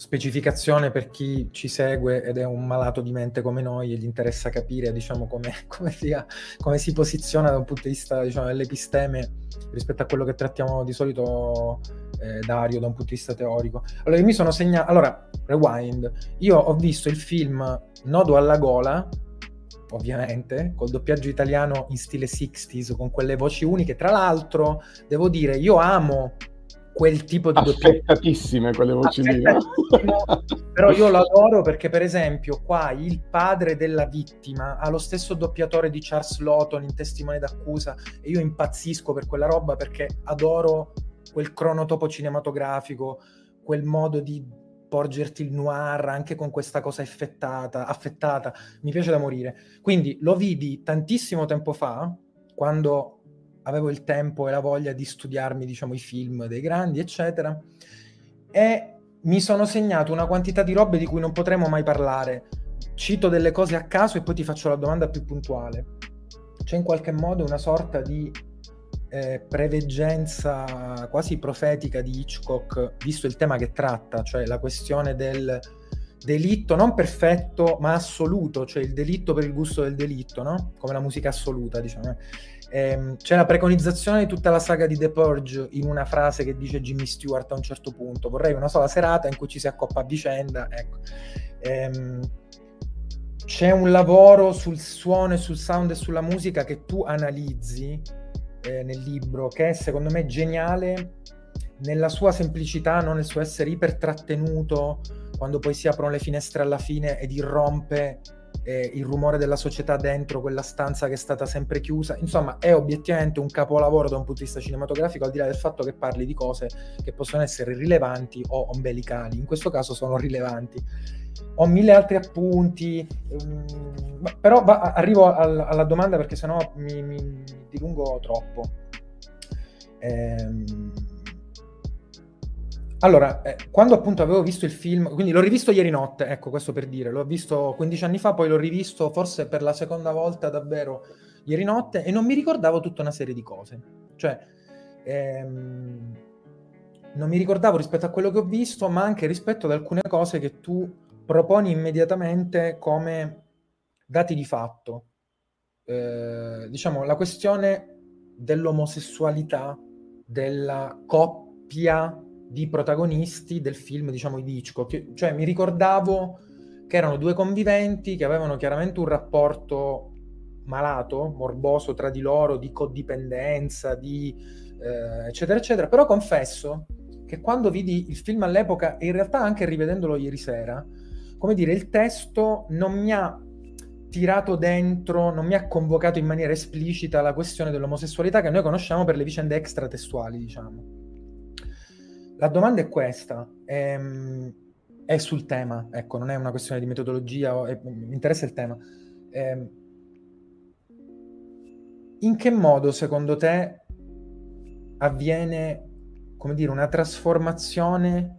specificazione per chi ci segue ed è un malato di mente come noi e gli interessa capire, diciamo, come, come, sia, come si posiziona da un punto di vista, diciamo, dell'episteme rispetto a quello che trattiamo di solito eh, Dario da un punto di vista teorico. Allora, io mi sono segnato... Allora, rewind. Io ho visto il film Nodo alla gola, ovviamente, col doppiaggio italiano in stile 60s, con quelle voci uniche. Tra l'altro, devo dire, io amo quel tipo di. Affettatissime quelle voci lì. Però io lo adoro perché, per esempio, qua il padre della vittima ha lo stesso doppiatore di Charles Lawton in Testimone d'accusa e io impazzisco per quella roba perché adoro quel cronotopo cinematografico, quel modo di porgerti il noir anche con questa cosa effettata, affettata, mi piace da morire. Quindi lo vidi tantissimo tempo fa, quando avevo il tempo e la voglia di studiarmi, diciamo, i film dei grandi, eccetera, e mi sono segnato una quantità di robe di cui non potremo mai parlare. Cito delle cose a caso e poi ti faccio la domanda più puntuale. C'è in qualche modo una sorta di eh, preveggenza quasi profetica di Hitchcock, visto il tema che tratta, cioè la questione del delitto non perfetto ma assoluto, cioè il delitto per il gusto del delitto, no? come la musica assoluta, diciamo. Eh, c'è la preconizzazione di tutta la saga di The Purge in una frase che dice Jimmy Stewart a un certo punto, vorrei una sola serata in cui ci si accoppa a vicenda, ecco. Eh, c'è un lavoro sul suono e sul sound e sulla musica che tu analizzi eh, nel libro, che è secondo me geniale nella sua semplicità, non nel suo essere ipertrattenuto, quando poi si aprono le finestre alla fine ed irrompe eh, il rumore della società dentro quella stanza che è stata sempre chiusa. Insomma, è obiettivamente un capolavoro da un punto di vista cinematografico, al di là del fatto che parli di cose che possono essere rilevanti o ombelicali. In questo caso sono rilevanti. Ho mille altri appunti, um, però va, arrivo al, alla domanda perché sennò mi, mi dilungo troppo. Ehm, allora, eh, quando appunto avevo visto il film, quindi l'ho rivisto ieri notte, ecco questo per dire, l'ho visto 15 anni fa, poi l'ho rivisto forse per la seconda volta davvero ieri notte e non mi ricordavo tutta una serie di cose. Cioè, ehm, non mi ricordavo rispetto a quello che ho visto, ma anche rispetto ad alcune cose che tu proponi immediatamente come dati di fatto. Eh, diciamo, la questione dell'omosessualità, della coppia di protagonisti del film, diciamo, di Hitchcock. Cioè, mi ricordavo che erano due conviventi che avevano chiaramente un rapporto malato, morboso tra di loro, di codipendenza, di eh, eccetera, eccetera. Però confesso che quando vidi il film all'epoca, e in realtà anche rivedendolo ieri sera, come dire, il testo non mi ha tirato dentro, non mi ha convocato in maniera esplicita la questione dell'omosessualità che noi conosciamo per le vicende extratestuali, diciamo. La domanda è questa, è, ehm, è, sul tema, ecco, non è una questione di metodologia, è, mi interessa il tema. È, ehm, in che modo, secondo te, avviene, come dire, una trasformazione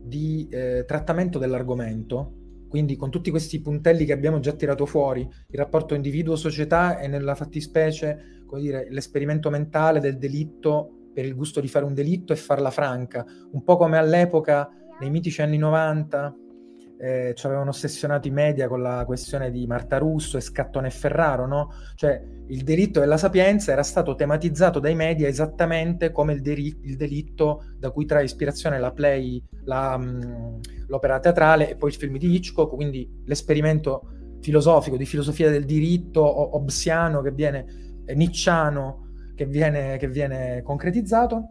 di eh, trattamento dell'argomento quindi con tutti questi puntelli che abbiamo già tirato fuori, il rapporto individuo-società e nella fattispecie, come dire, l'esperimento mentale del delitto per il gusto di fare un delitto e farla franca, un po' come all'epoca, nei mitici anni 90, eh, ci avevano ossessionato i media con la questione di Marta Russo e Scattone Ferraro, no? Cioè il delitto della sapienza era stato tematizzato dai media esattamente come il, deri- il delitto da cui trae ispirazione la play, la, mh, l'opera teatrale e poi il film di Hitchcock, quindi l'esperimento filosofico di filosofia del diritto hobbesiano che viene eh, nicciano che viene, che viene concretizzato.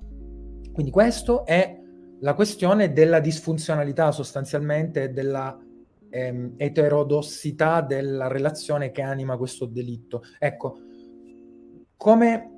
Quindi questo è la questione della disfunzionalità sostanzialmente della ehm, eterodossità della relazione che anima questo delitto. Ecco, come,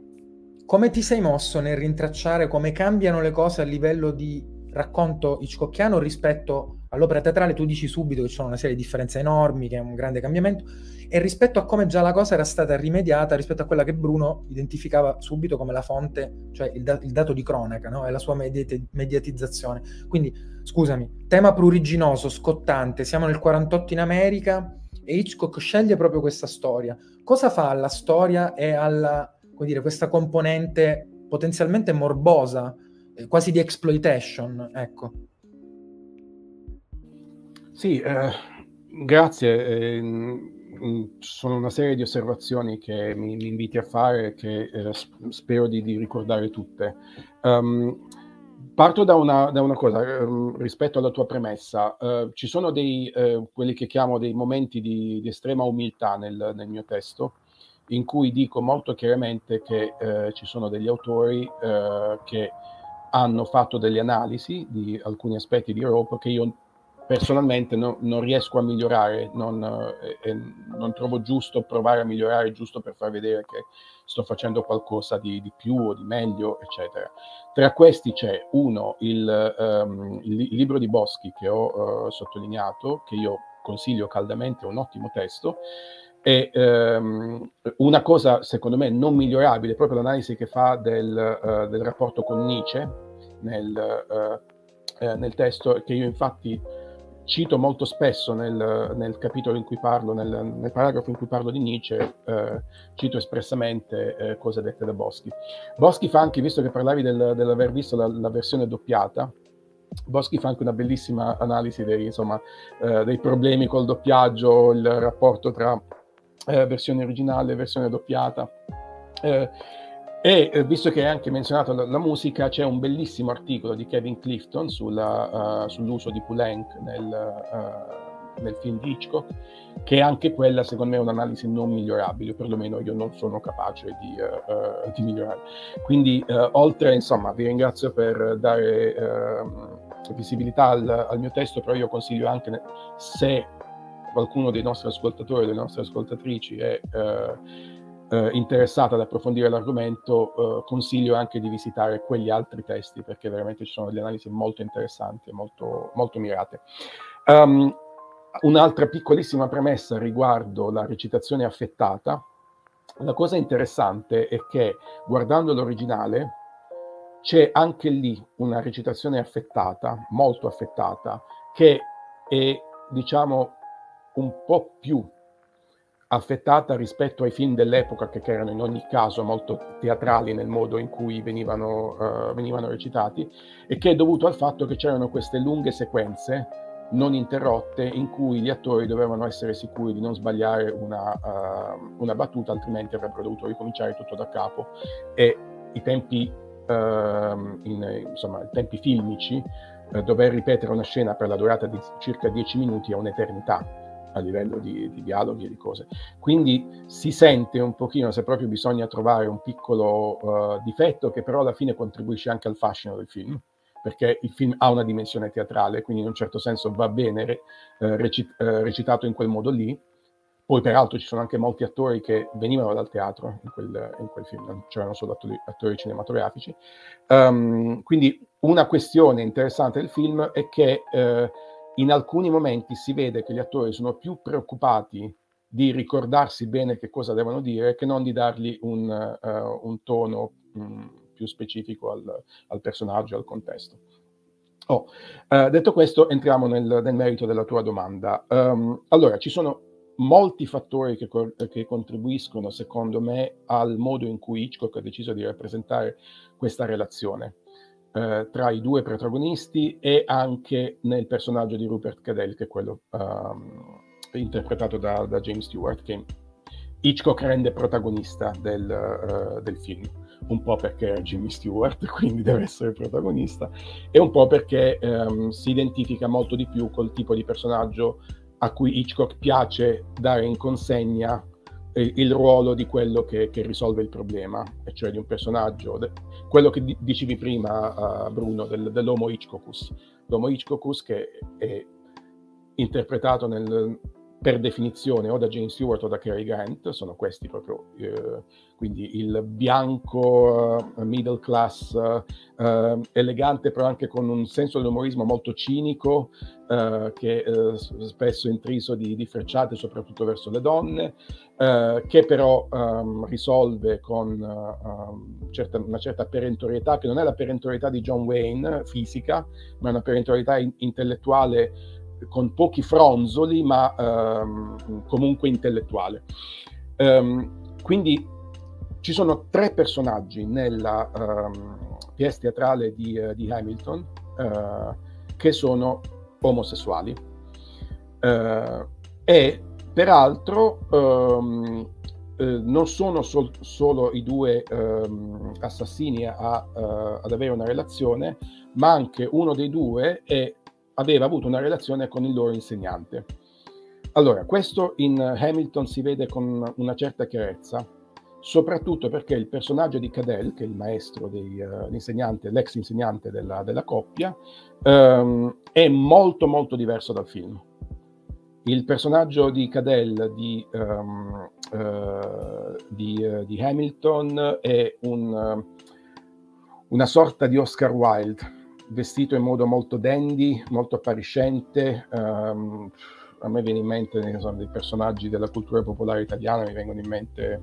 come ti sei mosso nel rintracciare come cambiano le cose a livello di racconto hitchcockiano rispetto all'opera teatrale? Tu dici subito che ci sono una serie di differenze enormi, che è un grande cambiamento, e rispetto a come già la cosa era stata rimediata, rispetto a quella che Bruno identificava subito come la fonte, cioè il, da- il dato di cronaca, no? e la sua mediati- mediatizzazione. Quindi, scusami, tema pruriginoso, scottante, siamo nel 48 in America e Hitchcock sceglie proprio questa storia. Cosa fa alla storia e alla, come dire, questa componente potenzialmente morbosa, eh, quasi di exploitation, ecco. Sì, eh, grazie. Eh, sono una serie di osservazioni che mi, mi inviti a fare che eh, spero di, di, ricordare tutte. Um, parto da una, da una cosa um, rispetto alla tua premessa. Uh, ci sono dei, uh, quelli che chiamo dei momenti di, di estrema umiltà nel, nel, mio testo, in cui dico molto chiaramente che uh, ci sono degli autori che hanno fatto delle analisi di alcuni aspetti di Rope che io personalmente no, non riesco a migliorare, non, eh, non, trovo giusto provare a migliorare giusto per far vedere che sto facendo qualcosa di, di più o di meglio, eccetera. Tra questi c'è uno, il, um, il, libro di Boschi che ho uh, sottolineato, che io consiglio caldamente, è un ottimo testo, e um, una cosa secondo me non migliorabile, proprio l'analisi che fa del, uh, del rapporto con Nietzsche nel, uh, eh, nel testo, che io infatti cito molto spesso nel, nel capitolo in cui parlo, nel, nel, paragrafo in cui parlo di Nietzsche, eh, cito espressamente eh, cose dette da Boschi. Boschi fa anche, visto che parlavi del, dell'aver visto la, la, versione doppiata, Boschi fa anche una bellissima analisi dei, insomma, eh, dei problemi col doppiaggio, il rapporto tra eh, versione originale e versione doppiata. Eh, e eh, visto che hai anche menzionato la, la, musica, c'è un bellissimo articolo di Kevin Clifton sulla, uh, sull'uso di Poulenc nel, uh, nel, film di Hitchcock, che anche quella secondo me è un'analisi non migliorabile, perlomeno io non sono capace di, uh, di migliorare. Quindi oltre, insomma, vi ringrazio per dare ehm, visibilità al, al, mio testo, però io consiglio anche se qualcuno dei nostri ascoltatori, delle nostre ascoltatrici è eh, interessata ad approfondire l'argomento, eh, consiglio anche di visitare quegli altri testi perché veramente ci sono delle analisi molto interessanti e molto, molto mirate. Um, un'altra piccolissima premessa riguardo la recitazione affettata. La cosa interessante è che guardando l'originale c'è anche lì una recitazione affettata, molto affettata, che è diciamo un po' più affettata rispetto ai film dell'epoca che erano in ogni caso molto teatrali nel modo in cui venivano, uh, venivano recitati e che è dovuto al fatto che c'erano queste lunghe sequenze non interrotte in cui gli attori dovevano essere sicuri di non sbagliare una, uh, una battuta, altrimenti avrebbero dovuto ricominciare tutto da capo. E i tempi, uh, in, insomma, i tempi filmici, uh, dover ripetere una scena per la durata di circa 10 minuti è un'eternità a livello di, di, dialoghi e di cose. Quindi si sente un pochino se proprio bisogna trovare un piccolo uh, difetto che però alla fine contribuisce anche al fascino del film, perché il film ha una dimensione teatrale, quindi in un certo senso va bene uh, recit- uh, recitato in quel modo lì. Poi peraltro ci sono anche molti attori che venivano dal teatro in quel, in quel film, non c'erano solo attori, attori cinematografici. Um, quindi una questione interessante del film è che in alcuni momenti si vede che gli attori sono più preoccupati di ricordarsi bene che cosa devono dire che non di dargli un, uh, un tono um, più specifico al, al, personaggio, al contesto. Oh, uh, detto questo, entriamo nel, nel, merito della tua domanda. Um, allora, ci sono molti fattori che, co- che, contribuiscono, secondo me, al modo in cui Hitchcock ha deciso di rappresentare questa relazione uh, tra i due protagonisti e anche nel personaggio di Rupert Cadell, che è quello um, interpretato da, da, James Stewart, che Hitchcock rende protagonista del, uh, del film. Un po' perché è Jimmy Stewart, quindi deve essere protagonista, e un po' perché um, si identifica molto di più col tipo di personaggio a cui Hitchcock piace dare in consegna il, ruolo di quello che, che, risolve il problema, e cioè di un personaggio, de, quello che di, dicevi prima, uh, Bruno, del, dell'Homo Hitchcockus. L'Homo Hitchcockus che è interpretato nel, per definizione o da James Stewart o da Cary Grant, sono questi proprio, eh, quindi il bianco uh, middle class, uh, elegante però anche con un senso dell'umorismo molto cinico, uh, che spesso è intriso di, di, frecciate soprattutto verso le donne, che però um, risolve con um, certa, una certa perentorietà, che non è la perentorietà di John Wayne fisica, ma è una perentorietà in- intellettuale con pochi fronzoli, ma ehm, comunque intellettuale. Um, quindi ci sono tre personaggi nella um, pièce teatrale di, uh, di Hamilton uh, che sono omosessuali uh, e peraltro um, non sono sol- solo i due assassini a, ad avere una relazione, ma anche uno dei due è aveva avuto una relazione con il loro insegnante. Allora, questo in Hamilton si vede con una certa chiarezza, soprattutto perché il personaggio di Cadell, che è il maestro, dei, uh, l'insegnante, l'ex insegnante della, della coppia, um, è molto molto diverso dal film. Il personaggio di Cadell di, um, uh, di, uh, di, Hamilton è un, una sorta di Oscar Wilde, vestito in modo molto dandy, molto appariscente. Um, a me viene in mente so, dei personaggi della cultura popolare italiana, mi vengono in mente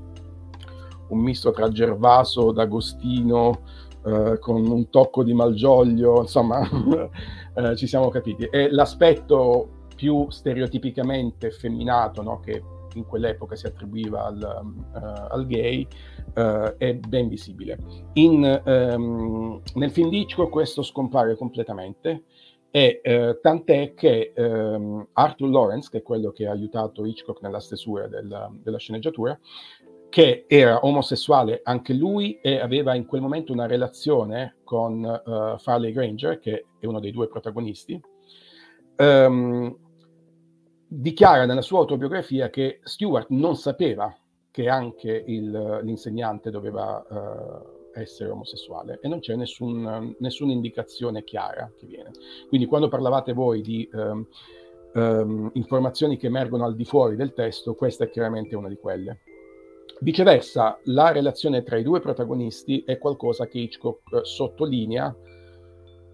un misto tra Gervaso, D'Agostino, uh, con un tocco di Malgioglio, insomma, uh, ci siamo capiti. E l'aspetto più stereotipicamente femminato, no, che in quell'epoca si attribuiva al, uh, al gay, uh, è ben visibile. In, um, nel film di Hitchcock questo scompare completamente, e uh, tant'è che um, Arthur Lawrence, che è quello che ha aiutato Hitchcock nella stesura della, della sceneggiatura, che era omosessuale anche lui e aveva in quel momento una relazione con Farley Granger, che è uno dei due protagonisti, um, dichiara nella sua autobiografia che Stewart non sapeva che anche il, l'insegnante doveva uh, essere omosessuale e non c'è nessun, nessuna indicazione chiara che viene. Quindi quando parlavate voi di um, um, informazioni che emergono al di fuori del testo, questa è chiaramente una di quelle. Viceversa, la relazione tra i due protagonisti è qualcosa che Hitchcock sottolinea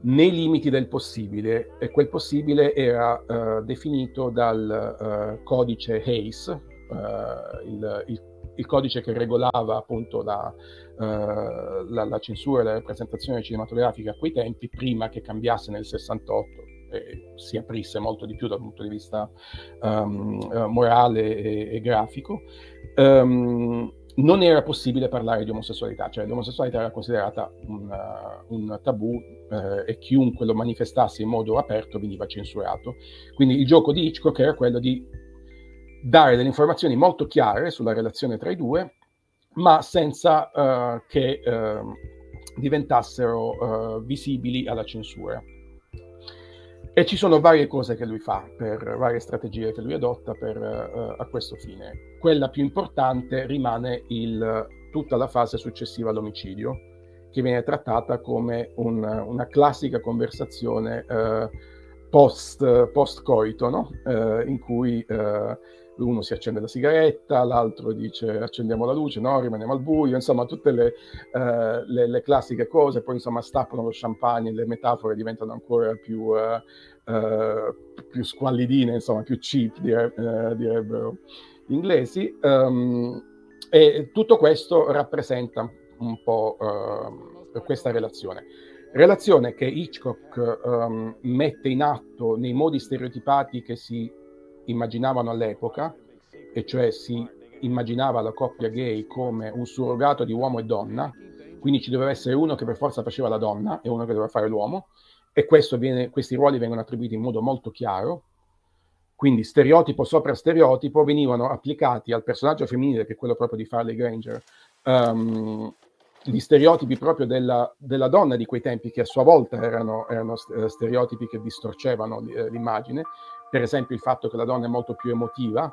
nei limiti del possibile e quel possibile era uh, definito dal uh, codice Hayes, uh, il, il, il, codice che regolava appunto la, la, la, censura e la rappresentazione cinematografica a quei tempi, prima che cambiasse nel 68 e si aprisse molto di più dal punto di vista um, morale e, e grafico. Um, non era possibile parlare di omosessualità, cioè l'omosessualità era considerata un, uh, un tabù uh, e chiunque lo manifestasse in modo aperto veniva censurato. Quindi il gioco di Hitchcock era quello di dare delle informazioni molto chiare sulla relazione tra i due, ma senza uh, che ehm, diventassero visibili alla censura. E ci sono varie cose che lui fa, per, varie strategie che lui adotta per, uh, a questo fine. Quella più importante rimane il, tutta la fase successiva all'omicidio, che viene trattata come un, una classica conversazione uh, post, post-coito, no? uh, in cui uno si accende la sigaretta, l'altro dice accendiamo la luce, no, rimaniamo al buio, insomma tutte le, uh, le, le classiche cose, poi insomma stappano lo champagne, le metafore diventano ancora più, uh, uh, più squallidine, insomma più cheap dire, direbbero gli inglesi, um, e tutto questo rappresenta un po' questa relazione. Relazione che Hitchcock um, mette in atto nei modi stereotipati che si immaginavano all'epoca, e cioè si immaginava la coppia gay come un surrogato di uomo e donna, quindi ci doveva essere uno che per forza faceva la donna e uno che doveva fare l'uomo, e viene, questi ruoli vengono attribuiti in modo molto chiaro, quindi stereotipo sopra stereotipo venivano applicati al personaggio femminile, che è quello proprio di Farley Granger, um, gli stereotipi proprio della, della, donna di quei tempi, che a sua volta erano, erano eh, stereotipi che distorcevano eh, l'immagine, per esempio il fatto che la donna è molto più emotiva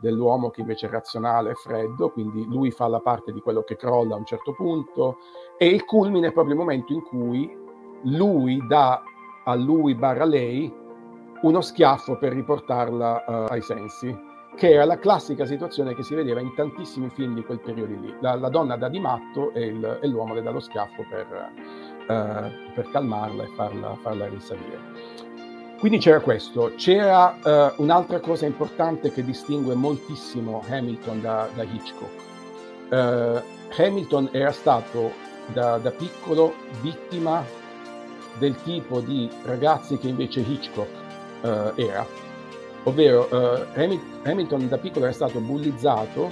dell'uomo che invece è razionale e freddo, quindi lui fa la parte di quello che crolla a un certo punto, e il culmine è proprio il momento in cui lui dà a lui barra lei uno schiaffo per riportarla uh, ai sensi che era la classica situazione che si vedeva in tantissimi film di quel periodo lì. La, la donna dà di matto e, il, e, l'uomo le dà lo schiaffo per, uh, per calmarla e farla, farla, risalire. Quindi c'era questo. C'era uh, un'altra cosa importante che distingue moltissimo Hamilton da, da Hitchcock. Uh, Hamilton era stato da, da piccolo vittima del tipo di ragazzi che invece Hitchcock era ovvero uh, Hamilton da piccolo è stato bullizzato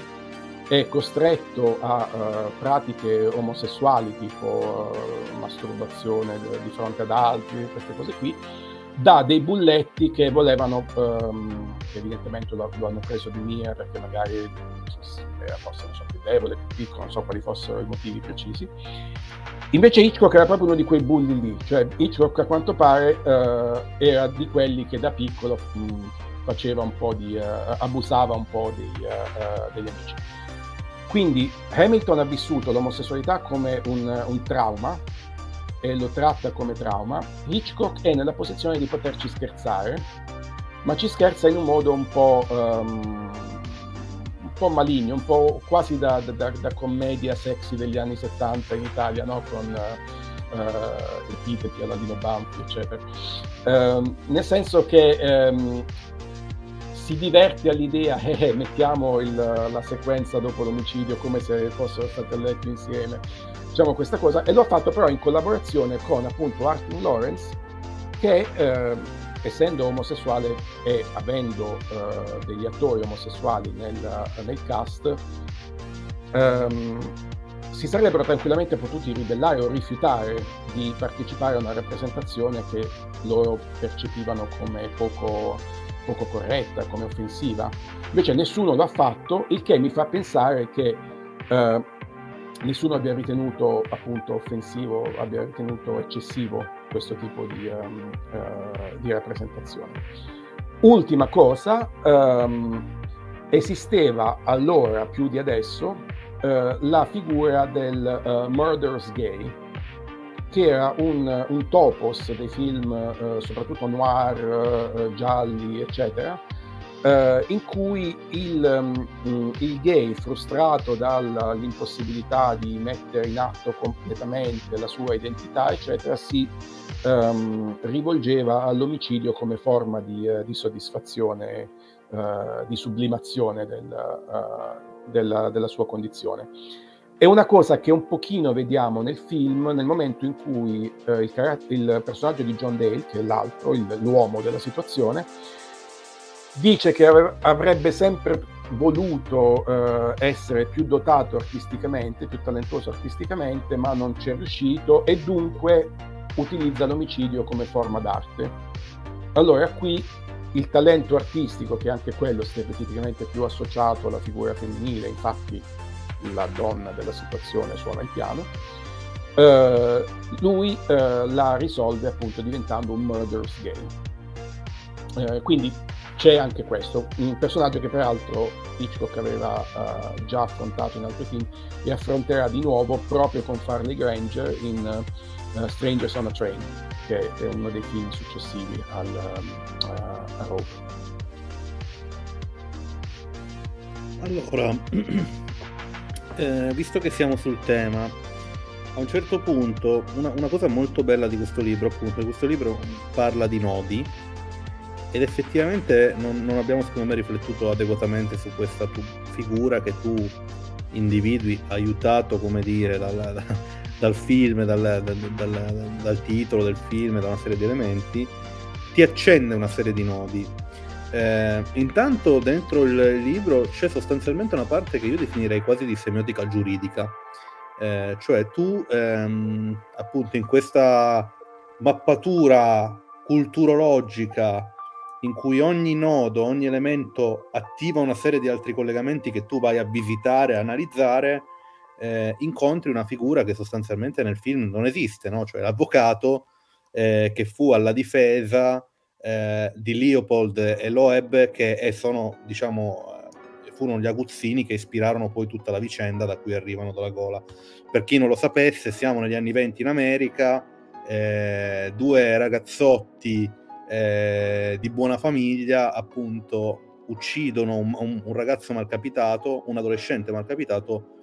e costretto a uh, pratiche omosessuali tipo uh, masturbazione di fronte ad altri, queste cose qui, da dei bulletti che volevano, um, che evidentemente lo, lo, hanno preso di mira perché magari era forse so, più debole, più piccolo, non so quali fossero i motivi precisi. Invece Hitchcock era proprio uno di quei bulli lì, cioè Hitchcock a quanto pare uh, era di quelli che da piccolo mh, faceva un po' di, uh, abusava un po' dei, uh, degli amici. Quindi Hamilton ha vissuto l'omosessualità come un, un, trauma e lo tratta come trauma. Hitchcock è nella posizione di poterci scherzare, ma ci scherza in un modo un po', um, un po maligno, un po' quasi da, da, da, commedia sexy degli anni 70 in Italia, no? con uh, epiteti alla Dino Banfi, eccetera. Um, nel senso che um, si diverte all'idea, eh, eh, mettiamo il, la sequenza dopo l'omicidio come se fossero stati a letto insieme, diciamo questa cosa, e l'ho fatto però in collaborazione con appunto Arthur Lawrence, che eh, essendo omosessuale e avendo eh, degli attori omosessuali nel, nel cast, ehm, si sarebbero tranquillamente potuti ribellare o rifiutare di partecipare a una rappresentazione che loro percepivano come poco poco corretta, come offensiva. Invece nessuno lo ha fatto, il che mi fa pensare che eh, nessuno abbia ritenuto appunto offensivo, abbia ritenuto eccessivo questo tipo di, um, uh, di rappresentazione. Ultima cosa, um, esisteva allora più di adesso uh, la figura del uh, murderous gay, che era un, un topos dei film, soprattutto noir, gialli, eccetera, eh, in cui il, um, il, gay, frustrato dall'impossibilità di mettere in atto completamente la sua identità, eccetera, si um, rivolgeva all'omicidio come forma di, uh, di soddisfazione, uh, di sublimazione del, uh, della, della sua condizione. È una cosa che un pochino vediamo nel film nel momento in cui il, il, personaggio di John Dale, che è l'altro, il, l'uomo della situazione, dice che avrebbe sempre voluto eh, essere più dotato artisticamente, più talentuoso artisticamente, ma non ci è riuscito e dunque utilizza l'omicidio come forma d'arte. Allora qui il talento artistico, che anche quello stereotipicamente più associato alla figura femminile, infatti la donna della situazione suona il piano, eh, lui eh, la risolve appunto diventando un murderous game. Eh, quindi c'è anche questo, un personaggio che peraltro Hitchcock aveva uh, già affrontato in altri film e affronterà di nuovo proprio con Farley Granger in uh, Strangers on a Train, che è uno dei film successivi al, uh, a Rope. Allora, eh, visto che siamo sul tema, a un certo punto, una, una, cosa molto bella di questo libro, appunto, questo libro parla di nodi ed effettivamente non, non abbiamo secondo me riflettuto adeguatamente su questa tu, figura che tu individui, aiutato, come dire, dal film, dal, dal, dal, dal, titolo del film, da una serie di elementi, ti accende una serie di nodi. Eh, intanto dentro il libro c'è sostanzialmente una parte che io definirei quasi di semiotica giuridica, eh, cioè tu ehm, appunto in questa mappatura culturologica in cui ogni nodo, ogni elemento attiva una serie di altri collegamenti che tu vai a visitare, a analizzare, eh, incontri una figura che sostanzialmente nel film non esiste, no? cioè l'avvocato eh, che fu alla difesa eh, di Leopold e Loeb, che sono, diciamo, eh, furono gli aguzzini che ispirarono poi tutta la vicenda da cui arrivano dalla gola. Per chi non lo sapesse, siamo negli anni 20 in America, eh, due ragazzotti eh, di buona famiglia, appunto, uccidono un, un, un ragazzo malcapitato, un adolescente malcapitato,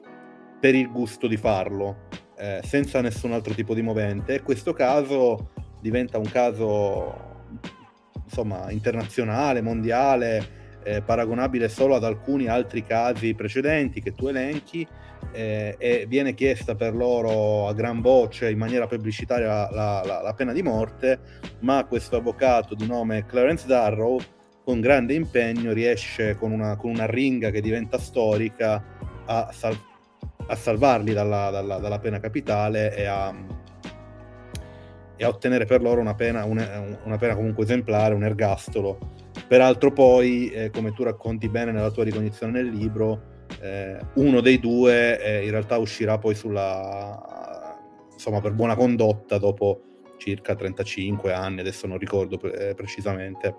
per il gusto di farlo, eh, senza nessun altro tipo di movente. E questo caso diventa un caso insomma, internazionale, mondiale, eh, paragonabile solo ad alcuni altri casi precedenti che tu elenchi eh, e viene chiesta per loro a gran voce in maniera pubblicitaria la, la, la, pena di morte, ma questo avvocato di nome Clarence Darrow con grande impegno riesce con una, con una ringa che diventa storica a, sal- a salvarli dalla, dalla, dalla, pena capitale e a, e a, ottenere per loro una pena, una, una pena comunque esemplare, un ergastolo. Peraltro poi, eh, come tu racconti bene nella tua ricognizione nel libro, eh, uno dei due eh, in realtà uscirà poi sulla, insomma, per buona condotta dopo circa 35 anni, adesso non ricordo pre- eh, precisamente.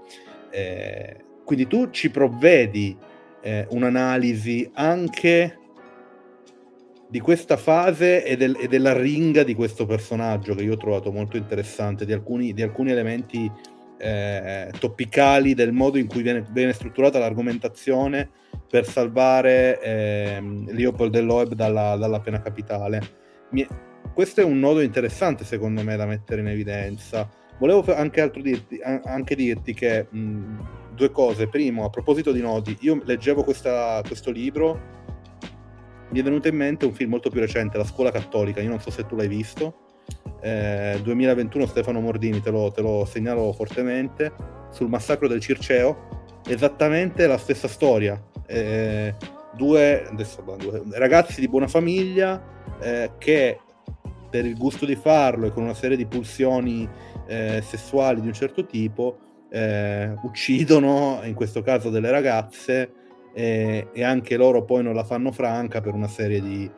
Eh, quindi tu ci provvedi eh, un'analisi anche di questa fase e, del, e, della ringa di questo personaggio che io ho trovato molto interessante, di alcuni, di alcuni elementi eh, topicali del modo in cui viene, viene strutturata l'argomentazione per salvare eh, Leopold Loeb dalla, dalla pena capitale. Mi, questo è un nodo interessante secondo me da mettere in evidenza. Volevo anche, dirti, anche dirti che mh, due cose. Primo, a proposito di nodi, io leggevo questa, questo libro mi è venuto in mente un film molto più recente, La scuola cattolica, io non so se tu l'hai visto, eh, 2021 Stefano Mordini, te lo, te lo, segnalo fortemente, sul massacro del Circeo, esattamente la stessa storia. Eh, due, adesso, due, ragazzi di buona famiglia eh, che per il gusto di farlo e con una serie di pulsioni eh, sessuali di un certo tipo eh, uccidono, in questo caso delle ragazze, e, anche loro poi non la fanno franca per una serie di,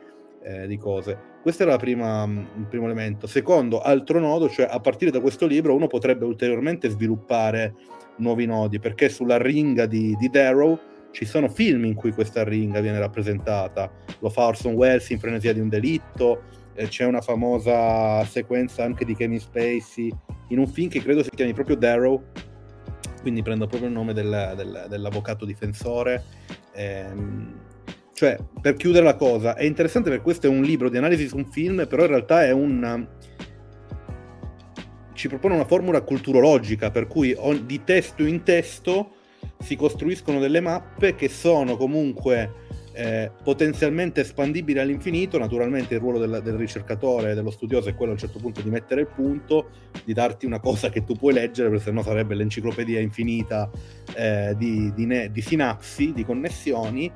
eh, di cose. Questo era prima, il primo elemento. Secondo, altro nodo, cioè a partire da questo libro uno potrebbe ulteriormente sviluppare nuovi nodi, perché sulla ringa di, di Darrow ci sono film in cui questa ringa viene rappresentata. Lo fa Orson Welles in Frenesia di un delitto, eh, c'è una famosa sequenza anche di Kevin Spacey in un film che credo si chiami proprio Darrow, quindi prendo proprio il nome del, del, dell'avvocato difensore. Ehm, cioè, per chiudere la cosa, è interessante perché questo è un libro di analisi su un film, però in realtà è un... ci propone una formula culturologica, per cui di testo in testo si costruiscono delle mappe che sono comunque eh, potenzialmente espandibili all'infinito. Naturalmente il ruolo del, del ricercatore, dello studioso è quello a un certo punto di mettere il punto, di darti una cosa che tu puoi leggere, perché sennò sarebbe l'enciclopedia infinita eh, di, di, ne- di, sinapsi, di connessioni.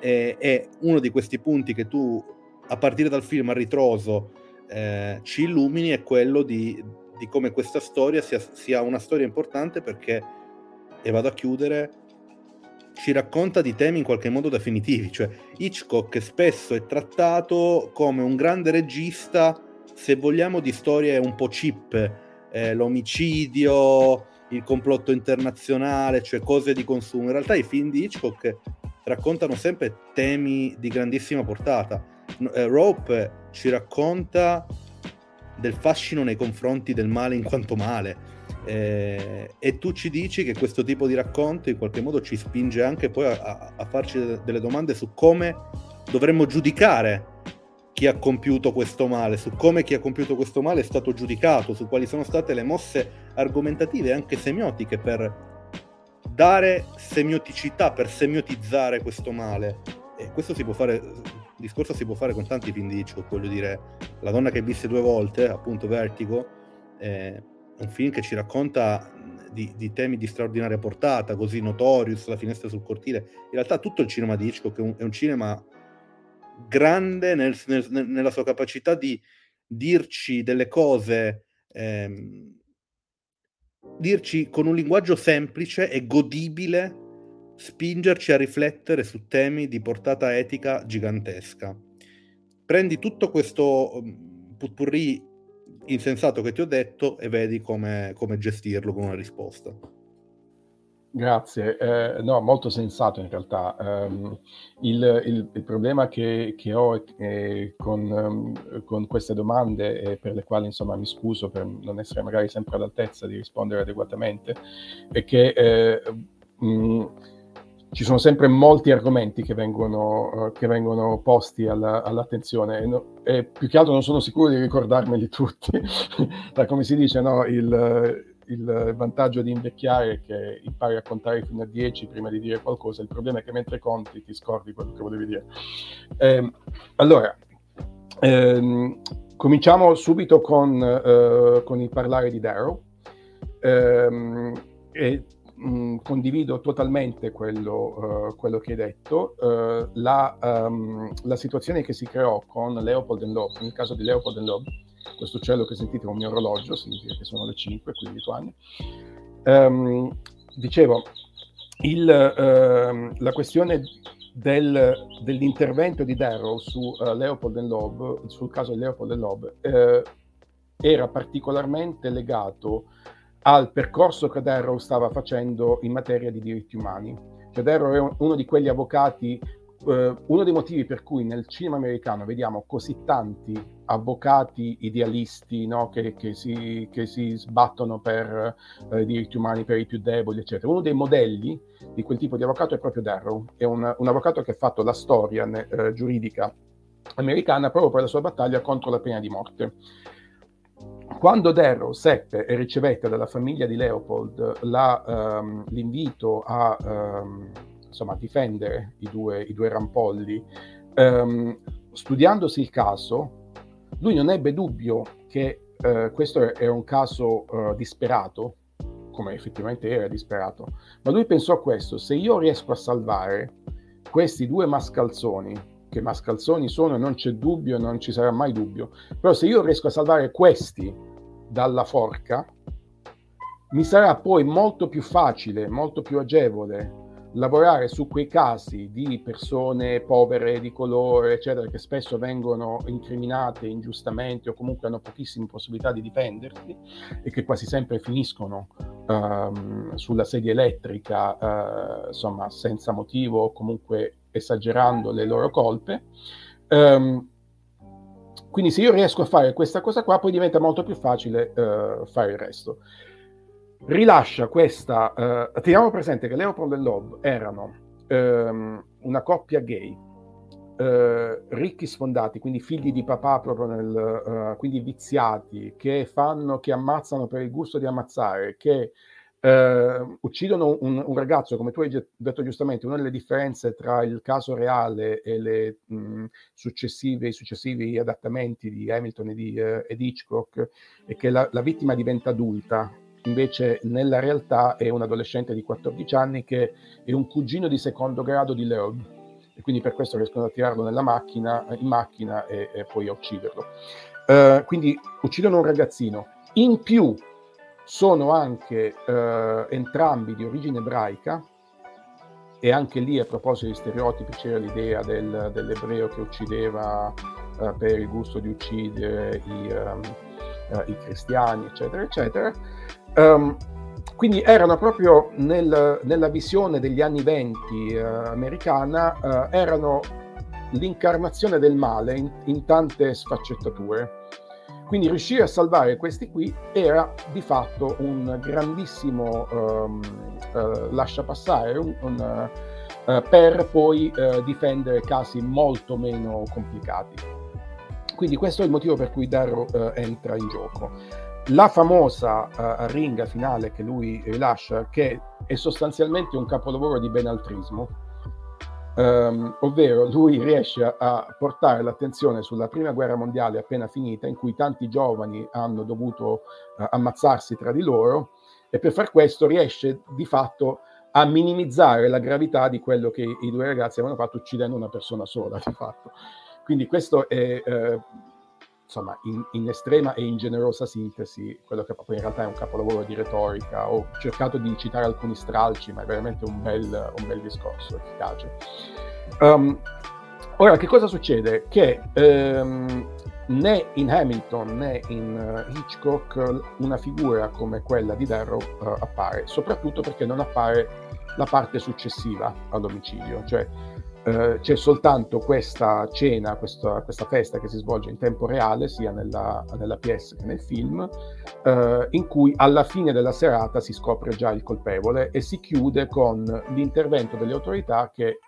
E, e, uno di questi punti che tu, a partire dal film a ritroso, eh, ci illumini è quello di, di come questa storia sia, sia una storia importante perché, e vado a chiudere, ci racconta di temi in qualche modo definitivi, cioè Hitchcock spesso è trattato come un grande regista, se vogliamo, di storie un po' cheap, eh, l'omicidio, il complotto internazionale, cioè cose di consumo. In realtà i film di Hitchcock raccontano sempre temi di grandissima portata. Eh, Rope ci racconta del fascino nei confronti del male in quanto male eh, e tu ci dici che questo tipo di racconto in qualche modo ci spinge anche poi a, a farci delle domande su come dovremmo giudicare chi ha compiuto questo male, su come chi ha compiuto questo male è stato giudicato, su quali sono state le mosse argomentative e anche semiotiche per dare semioticità, per semiotizzare questo male. E questo si può fare, discorso si può fare con tanti Hitchcock, voglio dire, La donna che visse due volte, appunto Vertigo, è un film che ci racconta di, di, temi di straordinaria portata, così Notorious, La finestra sul cortile. In realtà tutto il cinema di Hitchcock è un, è un cinema grande nel, nel, nella sua capacità di dirci delle cose, ehm, dirci con un linguaggio semplice e godibile, spingerci a riflettere su temi di portata etica gigantesca. Prendi tutto questo putpurri insensato che ti ho detto e vedi come, come gestirlo con una risposta. Grazie, eh, no, molto sensato in realtà. Um, il, il, il, problema che, che ho con, um, con, queste domande, e per le quali insomma mi scuso per non essere magari sempre all'altezza di rispondere adeguatamente, è che eh, mh, ci sono sempre molti argomenti che vengono, uh, che vengono posti alla, all'attenzione e, no, e, più che altro non sono sicuro di ricordarmeli tutti. come si dice, no, il il vantaggio di invecchiare è che impari a contare fino a 10 prima di dire qualcosa, il problema è che mentre conti ti scordi quello che volevi dire. Eh, allora, ehm, cominciamo subito con, eh, con, il parlare di Darrow. Eh, e mh, mm, condivido totalmente quello, uh, quello, che hai detto. Uh, la, um, la, situazione che si creò con Leopold and Loeb, nel caso di Leopold and Loeb, questo cielo che sentite è un mio orologio, significa che sono le 5 qui in Lituania. Um, dicevo, il, uh, la questione del, dell'intervento di Darrow su uh, Leopold Loeb, sul caso di Leopold and Loeb, era particolarmente legato al percorso che Darrow stava facendo in materia di diritti umani. Cioè Darrow è uno di quegli avvocati Uh, uno dei motivi per cui nel cinema americano vediamo così tanti avvocati idealisti no, che, che, si, che, si, sbattono per uh, i diritti umani, per i più deboli, eccetera. Uno dei modelli di quel tipo di avvocato è proprio Darrow, è un, un avvocato che ha fatto la storia uh, giuridica americana proprio per la sua battaglia contro la pena di morte. Quando Darrow seppe e ricevette dalla famiglia di Leopold la, um, l'invito a um, insomma, difendere i due, i due rampolli, um, studiandosi il caso, lui non ebbe dubbio che uh, questo era un caso uh, disperato, come effettivamente era disperato, ma lui pensò a questo, se io riesco a salvare questi due mascalzoni, che mascalzoni sono non c'è dubbio, non ci sarà mai dubbio, però se io riesco a salvare questi dalla forca, mi sarà poi molto più facile, molto più agevole lavorare su quei casi di persone povere di colore, eccetera, che spesso vengono incriminate ingiustamente o comunque hanno pochissime possibilità di difendersi e che quasi sempre finiscono um, sulla sedia elettrica, uh, insomma, senza motivo o comunque esagerando le loro colpe. Um, quindi se io riesco a fare questa cosa qua, poi diventa molto più facile uh, fare il resto rilascia questa... Uh, teniamo presente che Leopold e Loeb erano um, una coppia gay, uh, ricchi sfondati, quindi figli di papà proprio nel... Uh, quindi viziati, che fanno, che ammazzano per il gusto di ammazzare, che uccidono un, un, ragazzo, come tu hai detto giustamente, una delle differenze tra il caso reale e le, mh, i successivi adattamenti di Hamilton e di, e di Hitchcock è che la, la vittima diventa adulta invece nella realtà è un adolescente di 14 anni che è un cugino di secondo grado di Leob e quindi per questo riescono a tirarlo nella macchina, in macchina e, e poi a ucciderlo. Uh, quindi uccidono un ragazzino. In più sono anche uh, entrambi di origine ebraica e anche lì a proposito di stereotipi c'era l'idea del, dell'ebreo che uccideva uh, per il gusto di uccidere i, um, i cristiani, eccetera, eccetera. Um, quindi erano proprio nel, nella visione degli anni venti uh, americana, uh, erano l'incarnazione del male in, in, tante sfaccettature. Quindi riuscire a salvare questi qui era di fatto un grandissimo um, uh, lasciapassare un, un, per poi difendere casi molto meno complicati. Quindi questo è il motivo per cui Darrow entra in gioco la famosa uh, ringa finale che lui rilascia, che è sostanzialmente un capolavoro di benaltrismo, Um, ovvero lui riesce a, portare l'attenzione sulla prima guerra mondiale appena finita, in cui tanti giovani hanno dovuto uh, ammazzarsi tra di loro, e per far questo riesce di fatto a minimizzare la gravità di quello che i due ragazzi avevano fatto uccidendo una persona sola, di fatto. Quindi questo è, eh, insomma, in, in, estrema e in generosa sintesi, quello che poi in realtà è un capolavoro di retorica. Ho cercato di citare alcuni stralci, ma è veramente un bel, un bel discorso, efficace. Um, ora, che cosa succede? Che um, né in Hamilton né in uh, Hitchcock una figura come quella di Darrow uh, appare, soprattutto perché non appare la parte successiva all'omicidio, cioè uh, c'è soltanto questa cena, questa, questa, festa che si svolge in tempo reale, sia nella, nella PS che nel film, in cui alla fine della serata si scopre già il colpevole e si chiude con l'intervento delle autorità che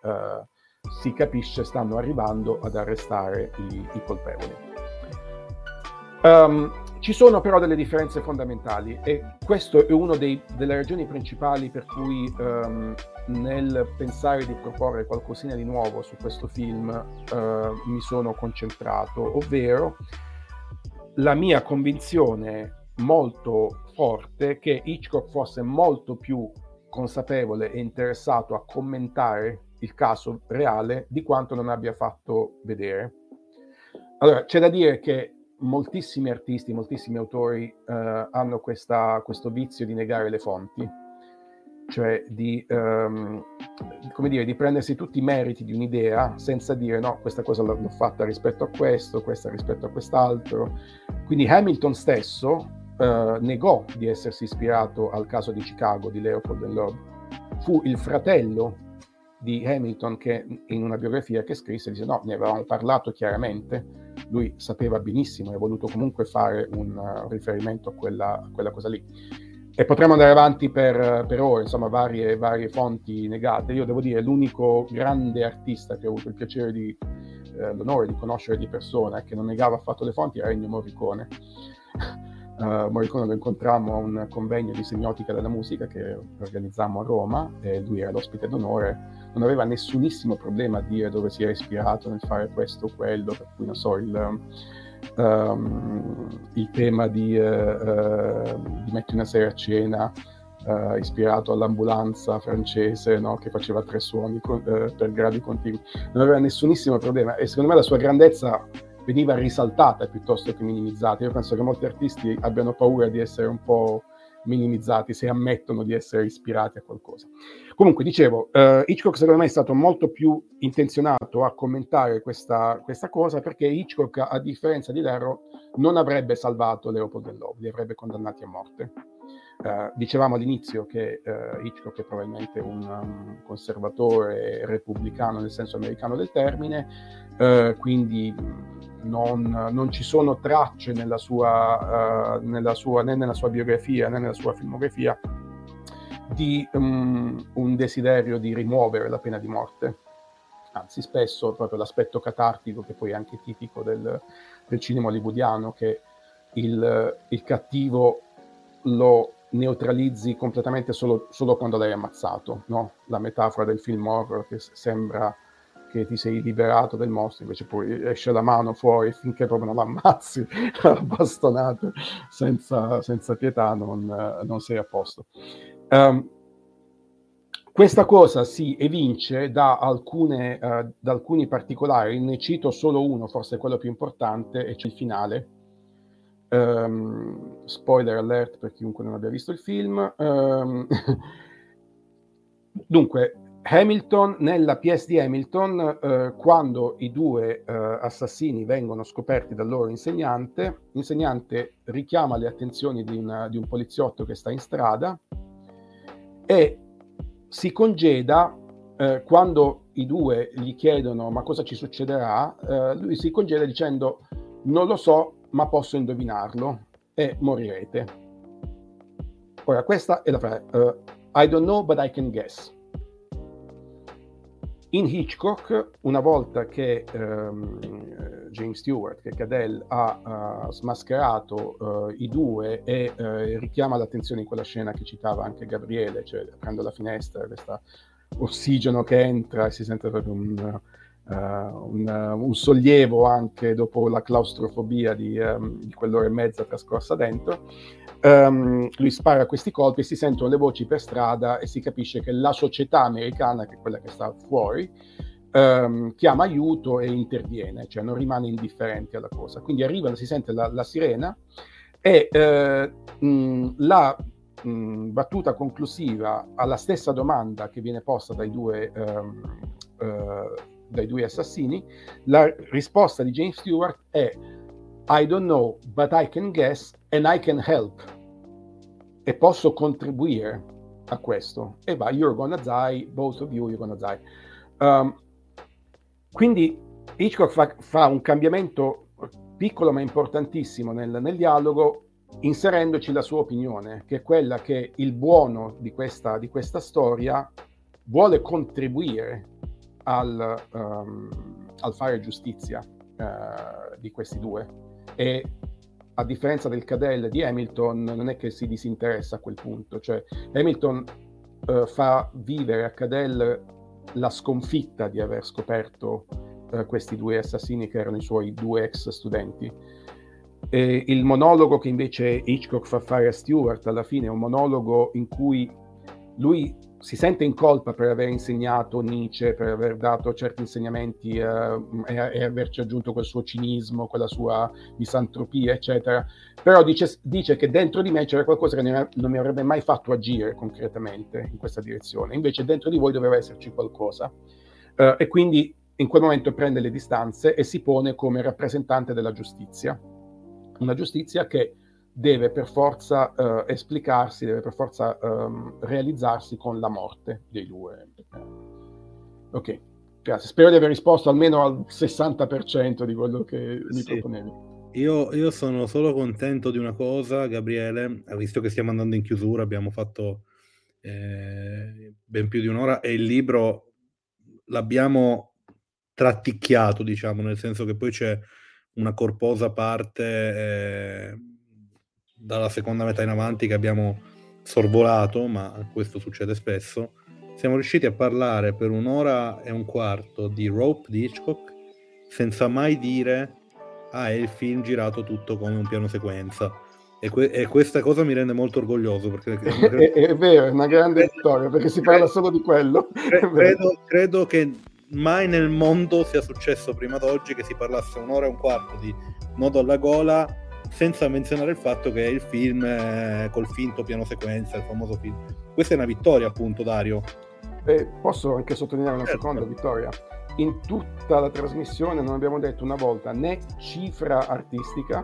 si capisce stanno arrivando ad arrestare i, i colpevoli. Um, ci sono però delle differenze fondamentali e questa è una delle ragioni principali per cui um, nel pensare di proporre qualcosina di nuovo su questo film uh, mi sono concentrato, ovvero la mia convinzione molto forte che Hitchcock fosse molto più consapevole e interessato a commentare il caso reale di quanto non abbia fatto vedere. Allora, c'è da dire che moltissimi artisti, moltissimi autori uh, hanno questa, questo vizio di negare le fonti, cioè di, come dire, di prendersi tutti i meriti di un'idea senza dire no, questa cosa l'ho fatta rispetto a questo, questa rispetto a quest'altro. Quindi Hamilton stesso uh, negò di essersi ispirato al caso di Chicago di Leopold and Loeb. Fu il fratello di Hamilton che in una biografia che scrisse dice no, ne avevamo parlato chiaramente, lui sapeva benissimo e ha voluto comunque fare un uh, riferimento a quella, a quella, cosa lì. E potremmo andare avanti per, per ore, insomma, varie, varie, fonti negate. Io devo dire, l'unico grande artista che ho avuto il piacere di, eh, l'onore di conoscere di persona che non negava affatto le fonti era Ennio Morricone. Uh, Morricone lo incontrammo a un convegno di semiotica della musica che organizzammo a Roma e lui era l'ospite d'onore non aveva nessunissimo problema a dire dove si era ispirato nel fare questo o quello, per cui non so, il, um, il tema di, uh, di, Metti una sera a cena, ispirato all'ambulanza francese no? che faceva tre suoni con, per gradi contigui, non aveva nessunissimo problema e secondo me la sua grandezza veniva risaltata piuttosto che minimizzata. Io penso che molti artisti abbiano paura di essere un po' minimizzati se ammettono di essere ispirati a qualcosa. Comunque, dicevo, uh, Hitchcock secondo me è stato molto più intenzionato a commentare questa, questa cosa perché Hitchcock, a differenza di Lerro, non avrebbe salvato Leopold and Love, li avrebbe condannati a morte. Uh, dicevamo all'inizio che uh, Hitchcock è probabilmente un um, conservatore repubblicano nel senso americano del termine, uh, quindi non, non, ci sono tracce nella sua, nella sua, né nella sua biografia né nella sua filmografia di um, un desiderio di rimuovere la pena di morte. Anzi, spesso proprio l'aspetto catartico, che poi è anche tipico del, del cinema hollywoodiano, che il, il cattivo lo neutralizzi completamente solo, solo quando l'hai ammazzato, no? La metafora del film horror che sembra che ti sei liberato del mostro, invece poi esce la mano fuori finché proprio non l'ammazzi bastonato senza, senza pietà, non, non, sei a posto. Um, questa cosa si evince da, alcune, uh, da alcuni particolari, ne cito solo uno, forse quello più importante, e cioè il finale Um, spoiler alert per chiunque non abbia visto il film. Um, dunque, Hamilton, nella PS di Hamilton, uh, quando i due uh, assassini vengono scoperti dal loro insegnante, l'insegnante richiama le attenzioni di, una, di un poliziotto che sta in strada e si congeda uh, quando i due gli chiedono ma cosa ci succederà, lui si congeda dicendo non lo so, ma posso indovinarlo e morirete. Ora, questa è la frase. Uh, I don't know, but I can guess. In Hitchcock, una volta che um, James Stewart, che Cadell ha uh, smascherato uh, i due e uh, richiama l'attenzione in quella scena che citava anche Gabriele, cioè aprendo la finestra, questa ossigeno che entra e si sente proprio un, un, un sollievo anche dopo la claustrofobia di, um, di quell'ora e mezza trascorsa dentro. Um, lui spara questi colpi e si sentono le voci per strada e si capisce che la società americana, che è quella che sta fuori, um, chiama aiuto e interviene, cioè non rimane indifferente alla cosa. Quindi arrivano, si sente la, la sirena e uh, mh, la mh, battuta conclusiva alla stessa domanda che viene posta dai due, um, uh, dai due assassini, la risposta di James Stewart è I don't know, but I can guess and I can help. E posso contribuire a questo. E va, you're gonna die, both of you, you're gonna die. Um, quindi Hitchcock fa, fa, un cambiamento piccolo ma importantissimo nel, nel, dialogo, inserendoci la sua opinione, che è quella che il buono di questa, di questa storia vuole contribuire al, um, al fare giustizia uh, di questi due e a differenza del Cadell di Hamilton non è che si disinteressa a quel punto, cioè Hamilton uh, fa vivere a Cadell la sconfitta di aver scoperto uh, questi due assassini che erano i suoi due ex studenti. E il monologo che invece Hitchcock fa fare a Stewart alla fine è un monologo in cui lui si sente in colpa per aver insegnato Nietzsche, per aver dato certi insegnamenti eh, e, e, averci aggiunto quel suo cinismo, quella sua misantropia, eccetera. Però dice, dice che dentro di me c'era qualcosa che non mi avrebbe mai fatto agire concretamente in questa direzione. Invece dentro di voi doveva esserci qualcosa. Uh, e quindi in quel momento prende le distanze e si pone come rappresentante della giustizia. Una giustizia che deve per forza uh, esplicarsi, deve per forza um, realizzarsi con la morte dei due. Ok, grazie. Spero di aver risposto almeno al 60% di quello che mi sì. proponevi. Io, io, sono solo contento di una cosa, Gabriele, visto che stiamo andando in chiusura, abbiamo fatto eh, ben più di un'ora e il libro l'abbiamo tratticchiato, diciamo, nel senso che poi c'è una corposa parte... Eh, dalla seconda metà in avanti che abbiamo sorvolato, ma questo succede spesso, siamo riusciti a parlare per un'ora e un quarto di Rope di Hitchcock senza mai dire ah è il film girato tutto come un piano sequenza. E, que- e questa cosa mi rende molto orgoglioso perché è, è, vero, è una grande storia perché si parla solo di quello. credo, credo che mai nel mondo sia successo prima d'oggi che si parlasse un'ora e un quarto di Nodo alla gola senza menzionare il fatto che il film eh, col finto piano sequenza, il famoso film. Questa è una vittoria, appunto, Dario. E posso anche sottolineare una certo. seconda vittoria. In tutta la trasmissione non abbiamo detto una volta né cifra artistica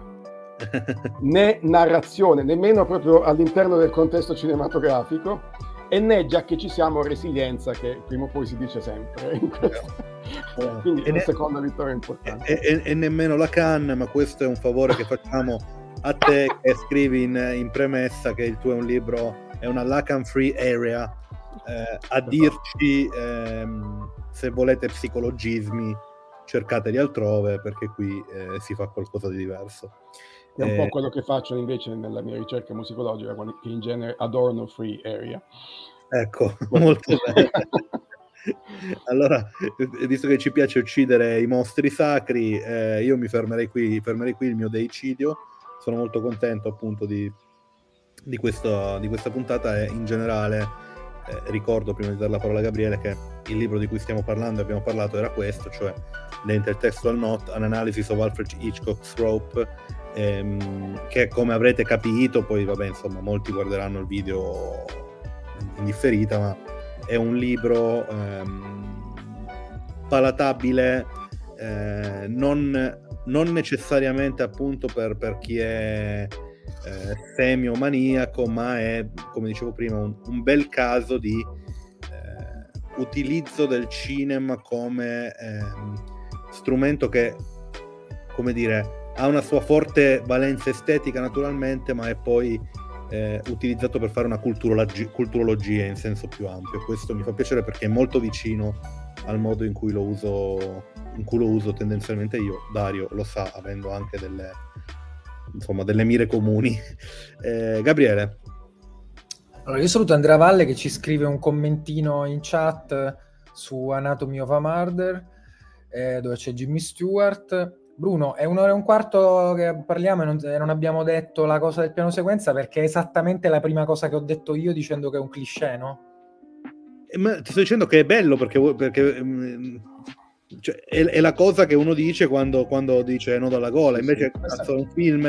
né narrazione, nemmeno proprio all'interno del contesto cinematografico e né già che ci siamo resilienza che prima o poi si dice sempre eh, quindi una ne- seconda vittoria importante. e, e, e, nemmeno la Cannes ma questo è un favore che facciamo a te che scrivi in, in, premessa che il tuo è un libro è una Lacan free area. Eh, a dirci ehm, se volete psicologismi cercateli altrove perché qui eh, si fa qualcosa di diverso. È un eh, po' quello che faccio invece nella mia ricerca musicologica, che in genere adorno free area. Ecco, molto bene. allora, visto che ci piace uccidere i mostri sacri, eh, io mi fermerei qui, fermerei qui il mio deicidio. Sono molto contento appunto di, di, questo, di questa puntata e in generale eh, ricordo prima di dare la parola a Gabriele che il libro di cui stiamo parlando e abbiamo parlato era questo, cioè The Intertextual Note, An Analysis of Alfred Hitchcock's Rope ehm, che come avrete capito, poi vabbè insomma molti guarderanno il video in differita, ma è un libro ehm, palatabile eh, non, non, necessariamente appunto per, per chi è eh, semi-maniaco, ma è, come dicevo prima, un, un bel caso di eh, utilizzo del cinema come ehm, strumento che, come dire, ha una sua forte valenza estetica naturalmente, ma è poi eh, utilizzato per fare una culturologi- culturologia in senso più ampio. Questo mi fa piacere perché è molto vicino al modo in cui lo uso, cui lo uso tendenzialmente io. Dario lo sa, avendo anche delle, insomma, delle mire comuni. Eh, Gabriele. Allora, io saluto Andrea Valle che ci scrive un commentino in chat su Anatomy of a Murder, eh, dove c'è Jimmy Stewart. Bruno, è un'ora e un quarto che parliamo e non, non, abbiamo detto la cosa del piano sequenza perché è esattamente la prima cosa che ho detto io dicendo che è un cliché, no? Eh, ma ti sto dicendo che è bello perché, perché mm, cioè, è, è, la cosa che uno dice quando, quando dice no dalla gola, invece sì, è un film...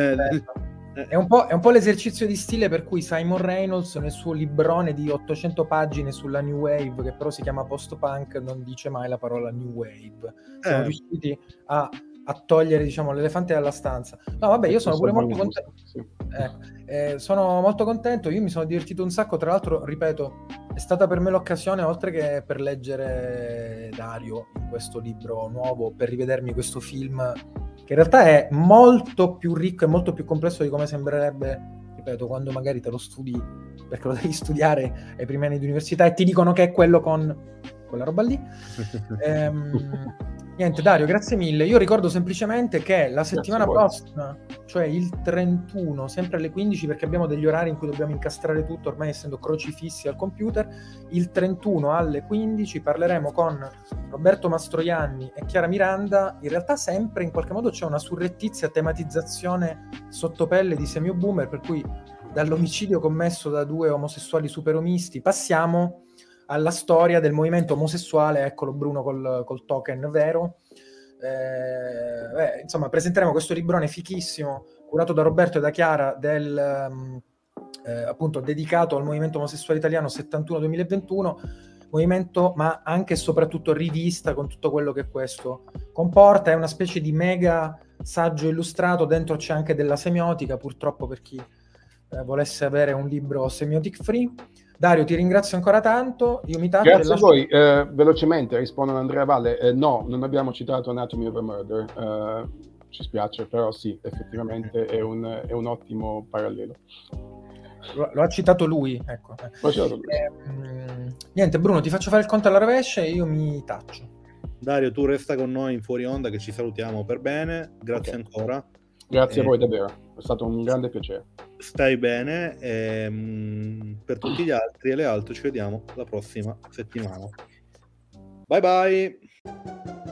È un, è un, po', l'esercizio di stile per cui Simon Reynolds nel suo librone di 800 pagine sulla New Wave, che però si chiama post-punk, non dice mai la parola New Wave. Siamo eh. riusciti a a togliere diciamo, l'elefante dalla stanza. No, vabbè, io sono pure molto contento. Sì. Eh, eh, sono molto contento. Io mi sono divertito un sacco. Tra l'altro, ripeto, è stata per me l'occasione, oltre che per leggere Dario in questo libro nuovo, per rivedermi questo film, che in realtà è molto più ricco e molto più complesso di come sembrerebbe. Ripeto, quando magari te lo studi perché lo devi studiare ai primi anni di università e ti dicono che è quello con quella roba lì. ehm, Niente, Dario, grazie mille. Io ricordo semplicemente che la settimana prossima, cioè il 31, sempre alle 15, perché abbiamo degli orari in cui dobbiamo incastrare tutto, ormai essendo crocifissi al computer, il 31 alle 15 parleremo con Roberto Mastroianni e Chiara Miranda. In realtà sempre in qualche modo c'è una surrettizia tematizzazione sottopelle di Semio Boomer, per cui dall'omicidio commesso da due omosessuali superomisti passiamo alla storia del movimento omosessuale, eccolo Bruno col, col token vero. Eh, beh, insomma, presenteremo questo librone fichissimo curato da Roberto e da Chiara del um, eh, appunto dedicato al movimento omosessuale italiano 71-2021 movimento ma anche e soprattutto rivista con tutto quello che questo comporta. È una specie di mega saggio illustrato. Dentro c'è anche della semiotica purtroppo per chi eh, volesse avere un libro semiotic free Dario, ti ringrazio ancora tanto. Io mi taccio. Grazie a voi. Eh, velocemente rispondo ad Andrea Valle. Eh, no, non abbiamo citato Anatomy of a Murder. Eh, ci spiace, però sì, effettivamente è un, è un ottimo parallelo. Lo, lo, ha citato lui, ecco. Citato lui. Eh, niente, Bruno, ti faccio fare il conto alla rovescia e io mi taccio. Dario, tu resta con noi in fuori onda che ci salutiamo per bene. Grazie okay. ancora. Grazie a voi davvero, è stato un grande piacere. Stai bene, e, ehm, per tutti gli altri e le altre ci vediamo la prossima settimana. Bye bye!